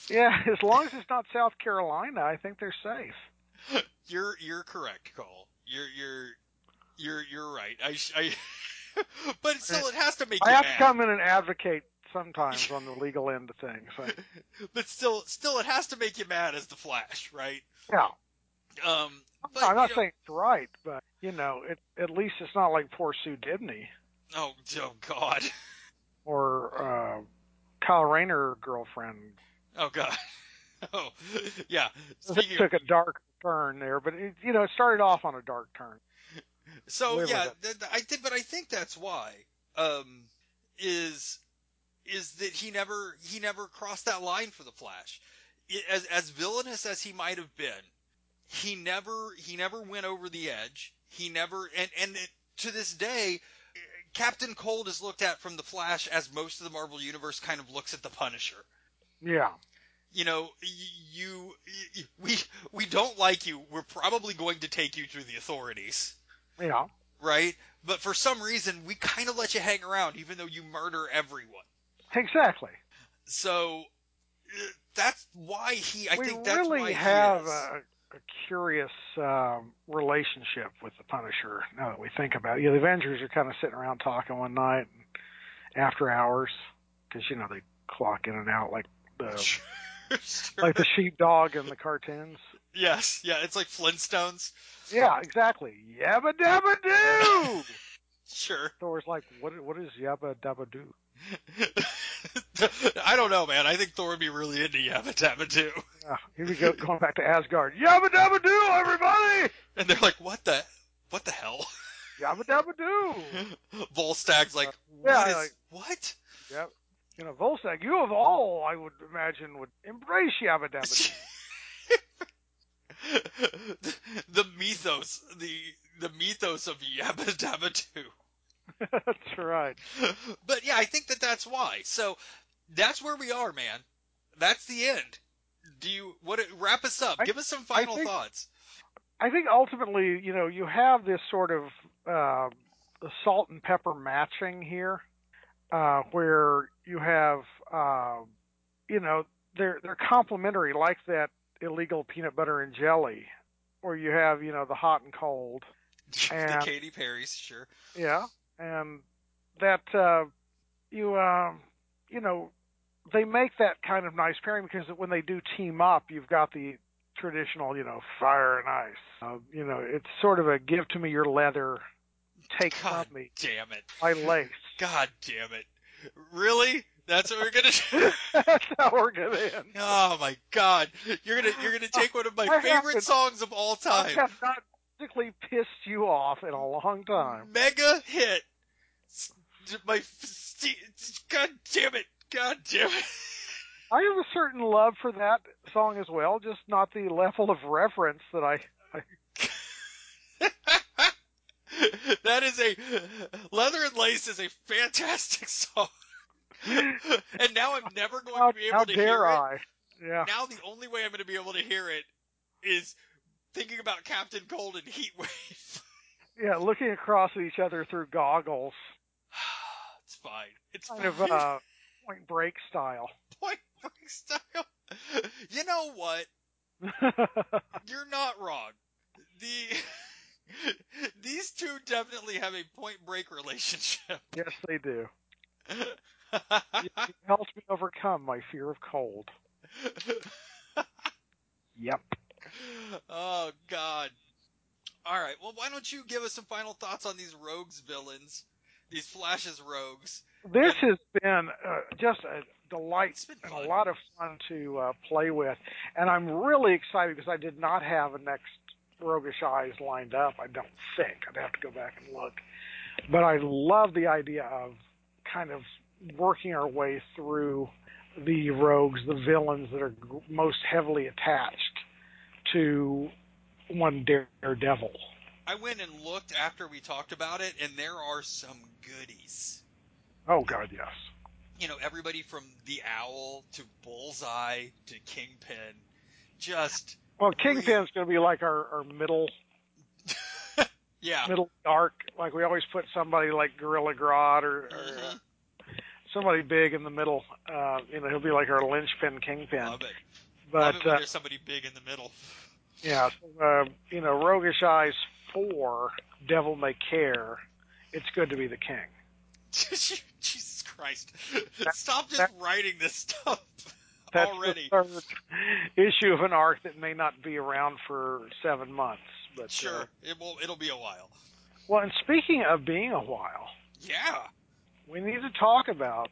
yeah, as long as it's not South Carolina, I think they're safe. You're you're correct, Cole. You're you're you're you're right. I, I *laughs* but still, it has to make I you have mad. to come in and advocate sometimes *laughs* on the legal end of things. So, but still, still, it has to make you mad as the Flash, right? yeah, Um, but, I'm not you know- saying it's right, but you know, it, at least it's not like poor Sue Dibney Oh, oh God. or uh, Kyle Rayner girlfriend. Oh God. *laughs* Oh, yeah. It took of, a dark turn there, but it, you know, it started off on a dark turn. *laughs* so where yeah, th- th- I did, but I think that's why. Um, is is that he never he never crossed that line for the Flash. I- As as villainous as he might have been, he never he never went over the edge. He never and and it, to this day, Captain Cold is looked at from the Flash as most of the Marvel universe kind of looks at the Punisher. Yeah, you know, y- you, we, we don't like you. We're probably going to take you through the authorities, yeah. right? But for some reason, we kind of let you hang around, even though you murder everyone. Exactly. So uh, that's why he. I we think that's really why have a, a curious um, relationship with the Punisher. Now that we think about it, yeah, the Avengers are kind of sitting around talking one night after hours because you know they clock in and out like the *laughs* Sure. *laughs* like the sheepdog in the cartoons. yes, yeah, it's like Flintstones. Yeah, exactly. Yabba dabba doo. *laughs* Sure. Thor's like, what? What is yabba dabba doo? *laughs* I don't know, man. I think Thor would be really into Yabba Dabba Doo. Yeah, here we go, going back to Asgard. Yabba dabba doo, everybody. And they're like, what the, what the hell? Yabba dabba doo. Volstagg's like, what? Yeah, is, like- what? Yep. You know, Volstagg, you of all, I would imagine, would embrace Yabba Dabba the, *laughs* the mythos, the the mythos of Yabba Dabba Doo. *laughs* that's right. but yeah, I think that that's why. So that's where we are, man. That's the end. Do you what? Wrap us up. I- Give us some final think- thoughts. I think ultimately, you know, you have this sort of uh, salt and pepper matching here, uh, where you have, uh, you know, they're they're complementary, like that illegal peanut butter and jelly, where you have, you know, the hot and cold, *laughs* the and- Katy Perry's, sure. yeah, and that uh, you, um, you know, they make that kind of nice pairing because when they do team up, you've got the traditional, you know, fire and ice. Uh, you know, it's sort of a give to me your leather, take God from me damn it. my lace. God damn it. Really? That's what we're gonna *laughs* do? That's how we're gonna end. Oh my god. You're gonna you're gonna take one of my I favorite haven't- songs of all time. I have not physically pissed you off in a long time. Mega hit. My God damn it. God damn it. I have a certain love for that song as well, just not the level of reverence that I. *laughs* that is a Leather and Lace is a fantastic *laughs* song. and now I'm never going How, to be able to hear dare it. I? Yeah. Now the only way I'm going to be able to hear it is thinking about Captain Cold and Heatwave. Yeah, looking across at each other through goggles, *sighs* it's fine. It's kind fine. of uh, Point Break style. *laughs* Point Break style. You know what? You're not wrong. The *laughs* these two definitely have a Point Break relationship. *laughs* yes, they do. *laughs* It helps me overcome my fear of cold. Yep. oh God. All right. Well, why don't you give us some final thoughts on these rogues villains, these Flash's rogues? This has been uh, just a delight It's been and a lot of fun to uh, play with, and I'm really excited because I did not have a next Roguish Eyes lined up. I don't think I'd have to go back and look, but I love the idea of kind of working our way through the rogues, the villains that are most heavily attached to one Daredevil. I went and looked after we talked about it, and there are some goodies. Oh God, yes. You know, everybody from the Owl to Bullseye to Kingpin, just Well, Kingpin's going to be like our, our middle *laughs* yeah. middle dark. Like we always put somebody like Gorilla Grodd or, or uh, somebody big in the middle. Uh, you know, he'll be like our linchpin Kingpin. Love it. Love But it when uh, there's somebody big in the middle. *laughs* yeah, so, uh, you know, Roguish Eyes four, Devil May Care. It's good to be the king. *laughs* Jesus Christ! Stop just that- writing this stuff That's already. the third issue of an arc that may not be around for seven months. But uh, Sure, it will. It'll be a while. well, and speaking of being a while, Yeah. we need to talk about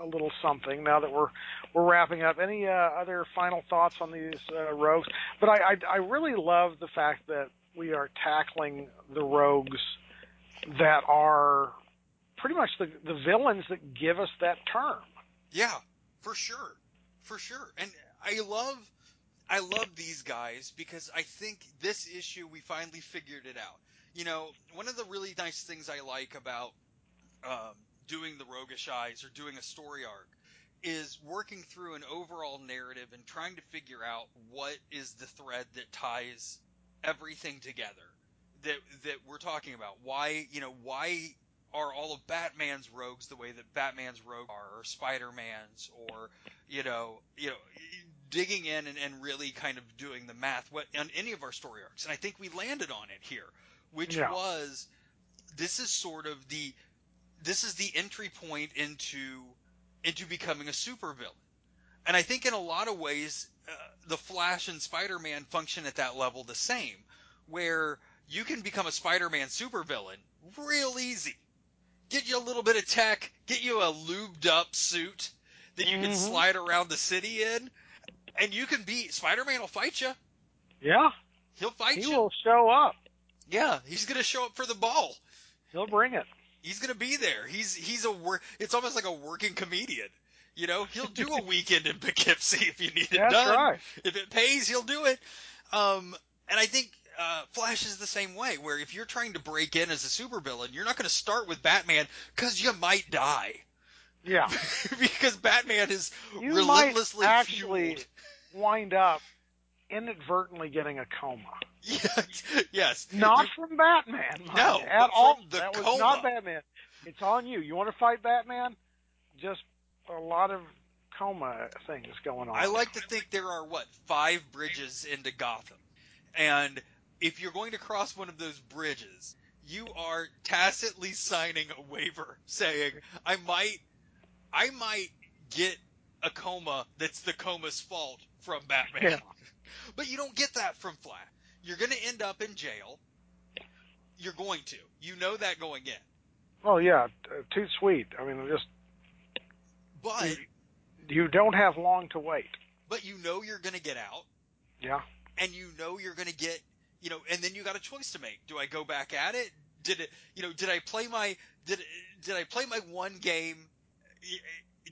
a little something now that we're we're wrapping up. Any uh, other final thoughts on these uh, rogues? But I, I I really love the fact that we are tackling the rogues that are pretty much the the villains that give us that term. Yeah, for sure, for sure. And I love, I love these guys because I think this issue we finally figured it out. You know, one of the really nice things I like about um, doing the Roguish Eyes or doing a story arc is working through an overall narrative and trying to figure out what is the thread that ties everything together that that we're talking about. Why, you know, why are all of Batman's rogues the way that Batman's rogues are, or Spider-Man's, or you know, you know, digging in and, and really kind of doing the math what on any of our story arcs. And I think we landed on it here, which Yeah. was this is sort of the this is the entry point into into becoming a supervillain. And I think in a lot of ways, uh, the Flash and Spider-Man function at that level the same, where you can become a Spider-Man supervillain real easy. Get you a little bit of tech, get you a lubed up suit that you can Mhm. slide around the city in, and you can be Spider-Man will fight you. Yeah, He'll fight he you. He will show up. Yeah, he's gonna show up for the ball. He'll bring it. He's gonna be there. He's he's a work. It's almost like a working comedian. You know, he'll do a *laughs* weekend in Poughkeepsie if you need it That's done. right. If it pays, he'll do it. Um, and I think uh, Flash is the same way. Where if you're trying to break in as a supervillain, you're not going to start with Batman because you might die. Yeah. *laughs* because Batman is You relentlessly might actually fueled. wind up inadvertently getting a coma. Yes, *laughs* yes. Not from Batman, *laughs* No, at all. that was coma. not Batman. It's on you. You want to fight Batman? Just a lot of coma things going on. I like to think there are what five bridges into Gotham, and if you're going to cross one of those bridges, you are tacitly signing a waiver saying, "I might, I might get a coma that's the coma's fault from Batman." Yeah. But you don't get that from Flash. You're going to end up in jail. You're going to. You know that going in. Oh yeah, too sweet. I mean, just But you don't have long to wait. but you know you're going to get out. Yeah. and you know you're going to get, you know, and then you got a choice to make. Do I go back at it? Did it, you know, did I play my, did, did I play my one game?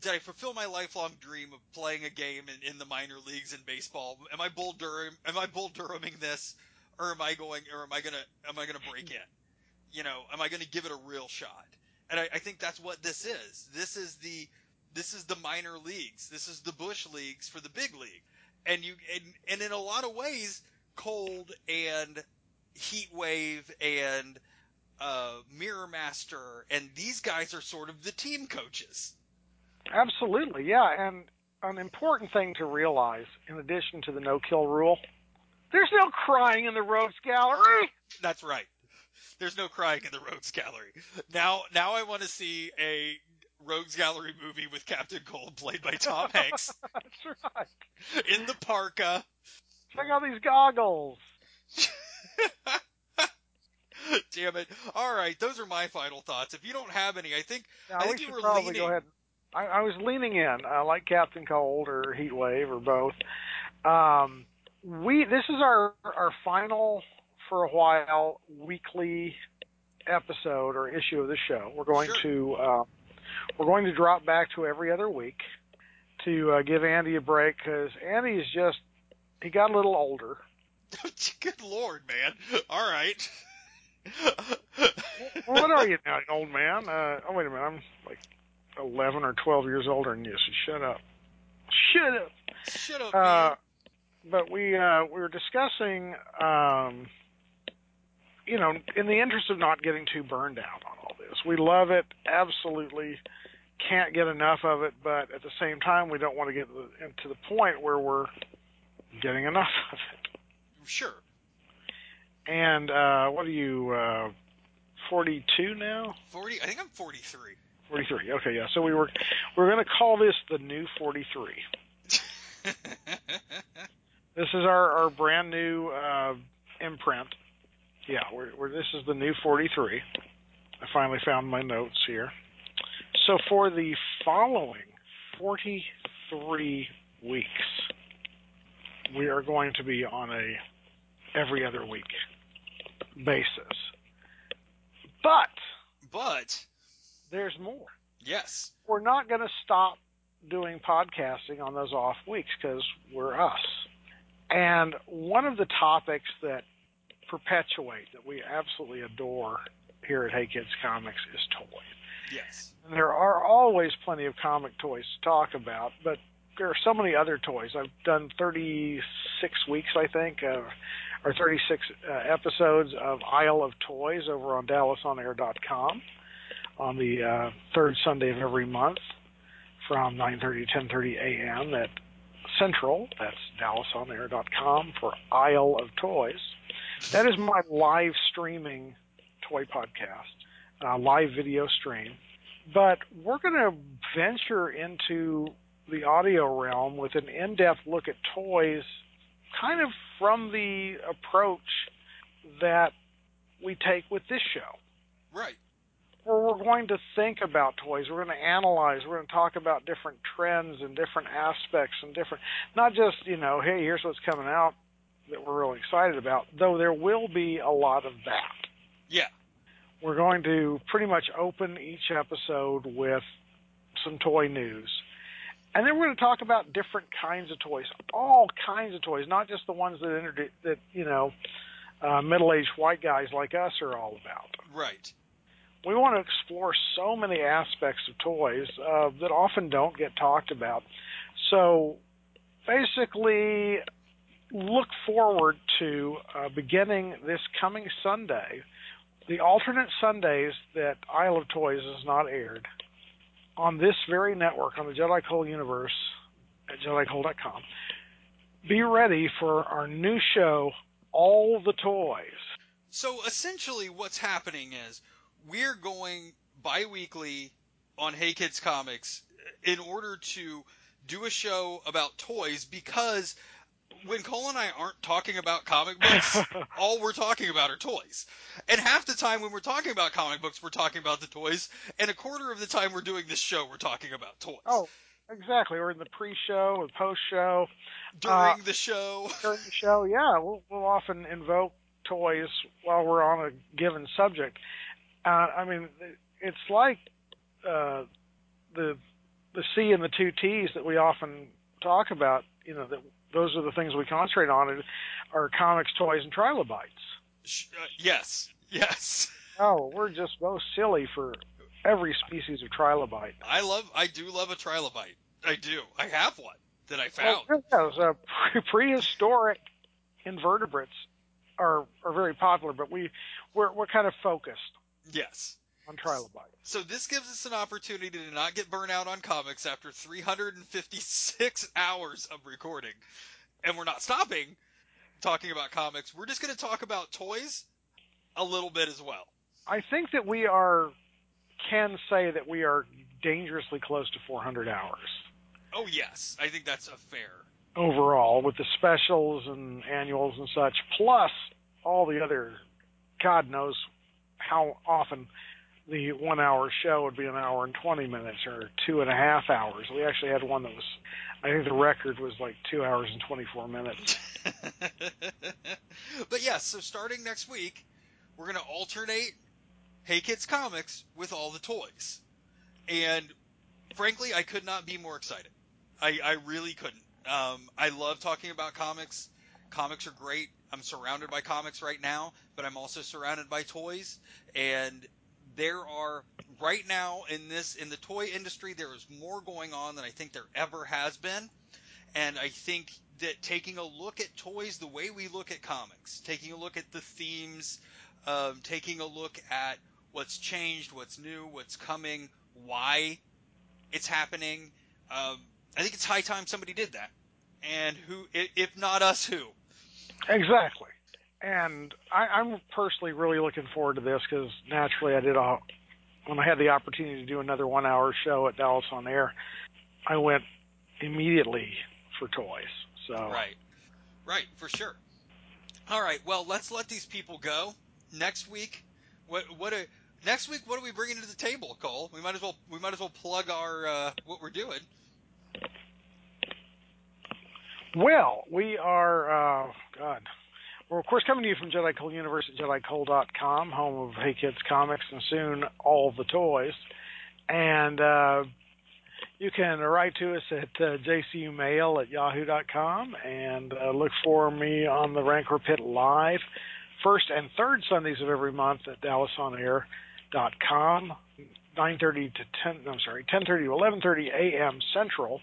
Did I fulfill my lifelong dream of playing a game in, in the minor leagues in baseball? Am I Bull Durham? Am I Bull Durhaming this, or am I going, or am I gonna, am I gonna break in? You know, am I gonna give it a real shot? And I, I think that's what this is. This is the, this is the minor leagues. This is the bush leagues for the big league and you and, and in a lot of ways, Cold and heat wave and uh, Mirror Master and these guys are sort of the team coaches. Absolutely, yeah. And an important thing to realize, in addition to the no-kill rule, there's no crying in the rogues gallery. That's right. There's no crying in the Rogues Gallery. Now, now I want to see a Rogues Gallery movie with Captain Cold played by Tom Hanks *laughs* That's right. in the parka. Check out these goggles. *laughs* Damn it! All right, those are my final thoughts. If you don't have any, I think Now, I we think you should were probably leaning. go ahead. I, I was leaning in, uh, like Captain Cold or Heat Wave or both. Um, we this is our our final for a while weekly episode or issue of the show. We're going Sure. to uh, we're going to drop back to every other week to uh, give Andy a break because Andy is just he got a little older. *laughs* Good lord, man. All right. *laughs* what are you now, old man? Uh, oh wait a minute, I'm like eleven or twelve years older than you. So shut up. Shut up. Shut up, Uh, but we uh, we were discussing, um, you know, in the interest of not getting too burned out on all this. We love it, absolutely, can't get enough of it, but at the same time, we don't want to get to the, to the point where we're getting enough *laughs* of it. Sure. And uh, what are you, uh, 42 now? 40. I think I'm 43. 43. Okay, yeah. So we were we're going to call this the new 43. *laughs* This is our, our brand new uh, imprint. Yeah, we're, we're, this is the new 43. I finally found my notes here. So for the following 43 weeks, we are going to be on a every other week basis. But but there's more. yes, We're not going to stop doing podcasting on those off weeks because we're us. And one of the topics that perpetuate that we absolutely adore here at Hey Kids Comics is toys. yes, And there are always plenty of comic toys to talk about, but there are so many other toys. I've done 36 weeks, I think, or 36 uh, episodes of Isle of Toys over on DallasOnAir.com on the uh, third Sunday of every month from 9:30 to 10:30 a.m. at Central. That's DallasOnAir.com for Isle of Toys. That is my live streaming toy podcast, uh, live video stream. But we're going to venture into the audio realm with an in-depth look at toys, kind of from the approach that we take with this show right. where we're going to think about toys. We're going to analyze. We're going to talk about different trends and different aspects and different, not just, you know, hey, here's what's coming out that we're really excited about, though there will be a lot of that. Yeah. We're going to pretty much open each episode with some toy news. And then we're going to talk about different kinds of toys, all kinds of toys, not just the ones that that, you know, uh, middle-aged white guys like us are all about. Right. We want to explore so many aspects of toys uh, that often don't get talked about. So basically, look forward to uh, beginning this coming Sunday, the alternate Sundays that Isle of Toys is not aired on this very network on the Jedi Cole universe at JediCole.com. Be ready for our new show, All the Toys. So essentially, what's happening is we're going bi-weekly on Hey Kids Comics in order to do a show about toys because when Cole and I aren't talking about comic books, *laughs* all we're talking about are toys. And half the time when we're talking about comic books, we're talking about the toys, and a quarter of the time we're doing this show, we're talking about toys. Oh, exactly. We're in the pre-show or post-show. During uh, the show. During the show, yeah, we'll, we'll often invoke toys while we're on a given subject. Uh, I mean, it's like uh, the the C and the two T's that we often talk about. You know, that those are the things we concentrate on are comics, toys, and trilobites. Uh, yes, yes. *laughs* Oh, we're just both silly for every species of trilobite. I love, I do love a trilobite. I do. I have one that I found. Well, uh, prehistoric invertebrates are are very popular, but we we're we're kind of focused. Yes. On. So this gives us an opportunity to not get burnt out on comics after 356 *laughs* hours of recording, and we're not stopping talking about comics. We're just going to talk about toys a little bit as well. I think that we are can say that we are dangerously close to 400 hours. Oh yes, I think that's a fair overall with the specials and annuals and such, plus all the other. God knows how often the one hour show would be an hour and 20 minutes or two and a half hours. We actually had one that was, I think the record was like two hours and 24 minutes. *laughs* but yes, yeah, so starting next week, we're going to alternate Hey Kids Comics with all the toys. And frankly, I could not be more excited. I, I really couldn't. Um, I love talking about comics. Comics are great. I'm surrounded by comics right now, but I'm also surrounded by toys. And there are right now in this in the toy industry, there is more going on than I think there ever has been. And I think that taking a look at toys the way we look at comics, taking a look at the themes, um, taking a look at what's changed, what's new, what's coming, why it's happening. Um, I think it's high time somebody did that. And who, if not us, who? Exactly. And I, am personally really looking forward to this because naturally I did a when I had the opportunity to do another one hour show at Dallas on Air, I went immediately for toys. So right, right, for sure. All right, well, let's let these people go. Next week, what what a next week what are we bringing to the table, Cole? We might as well we might as well plug our uh, what we're doing. Well, we are uh, God. We're of course coming to you from Jedi Cole Universe at JediCole.com, home of Hey Kids Comics and soon all the toys. And uh, you can write to us at uh, jcumail at yahoo.com and uh, look for me on the Rancor Pit live first and third Sundays of every month at DallasOnAir.com, 9:30 to 10. I'm sorry, 10:30 to 11:30 a.m. Central,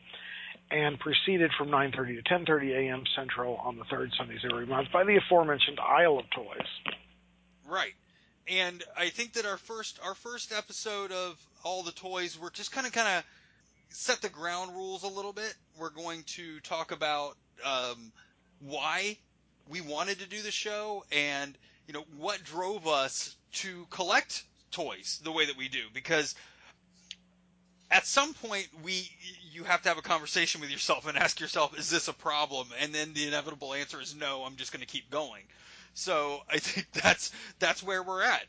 and proceeded from 9:30 to 10:30 a.m. Central on the third Sundays every month by the aforementioned Isle of Toys. Right. And I think that our first our first episode of all the toys, we're just kind of kind of set the ground rules a little bit. We're going to talk about um, why we wanted to do the show and you know what drove us to collect toys the way that we do because at some point we you have to have a conversation with yourself and ask yourself is this a problem and then the inevitable answer is no i'm just going to keep going so i think *laughs* that's that's where we're at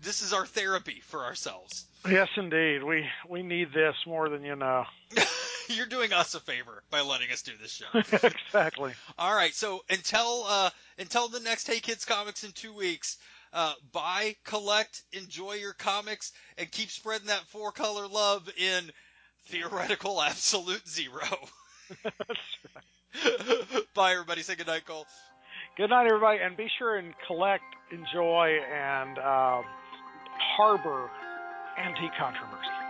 this is our therapy for ourselves yes indeed we we need this more than you know *laughs* you're doing us a favor by letting us do this show. *laughs* exactly. All right. So until uh, until the next Hey Kids Comics in two weeks, uh, buy, collect, enjoy your comics, and keep spreading that four color love in theoretical absolute zero. *laughs* Bye, everybody. Say goodnight, Cole. Good night, everybody, and be sure and collect, enjoy, and uh, harbor antique controversy.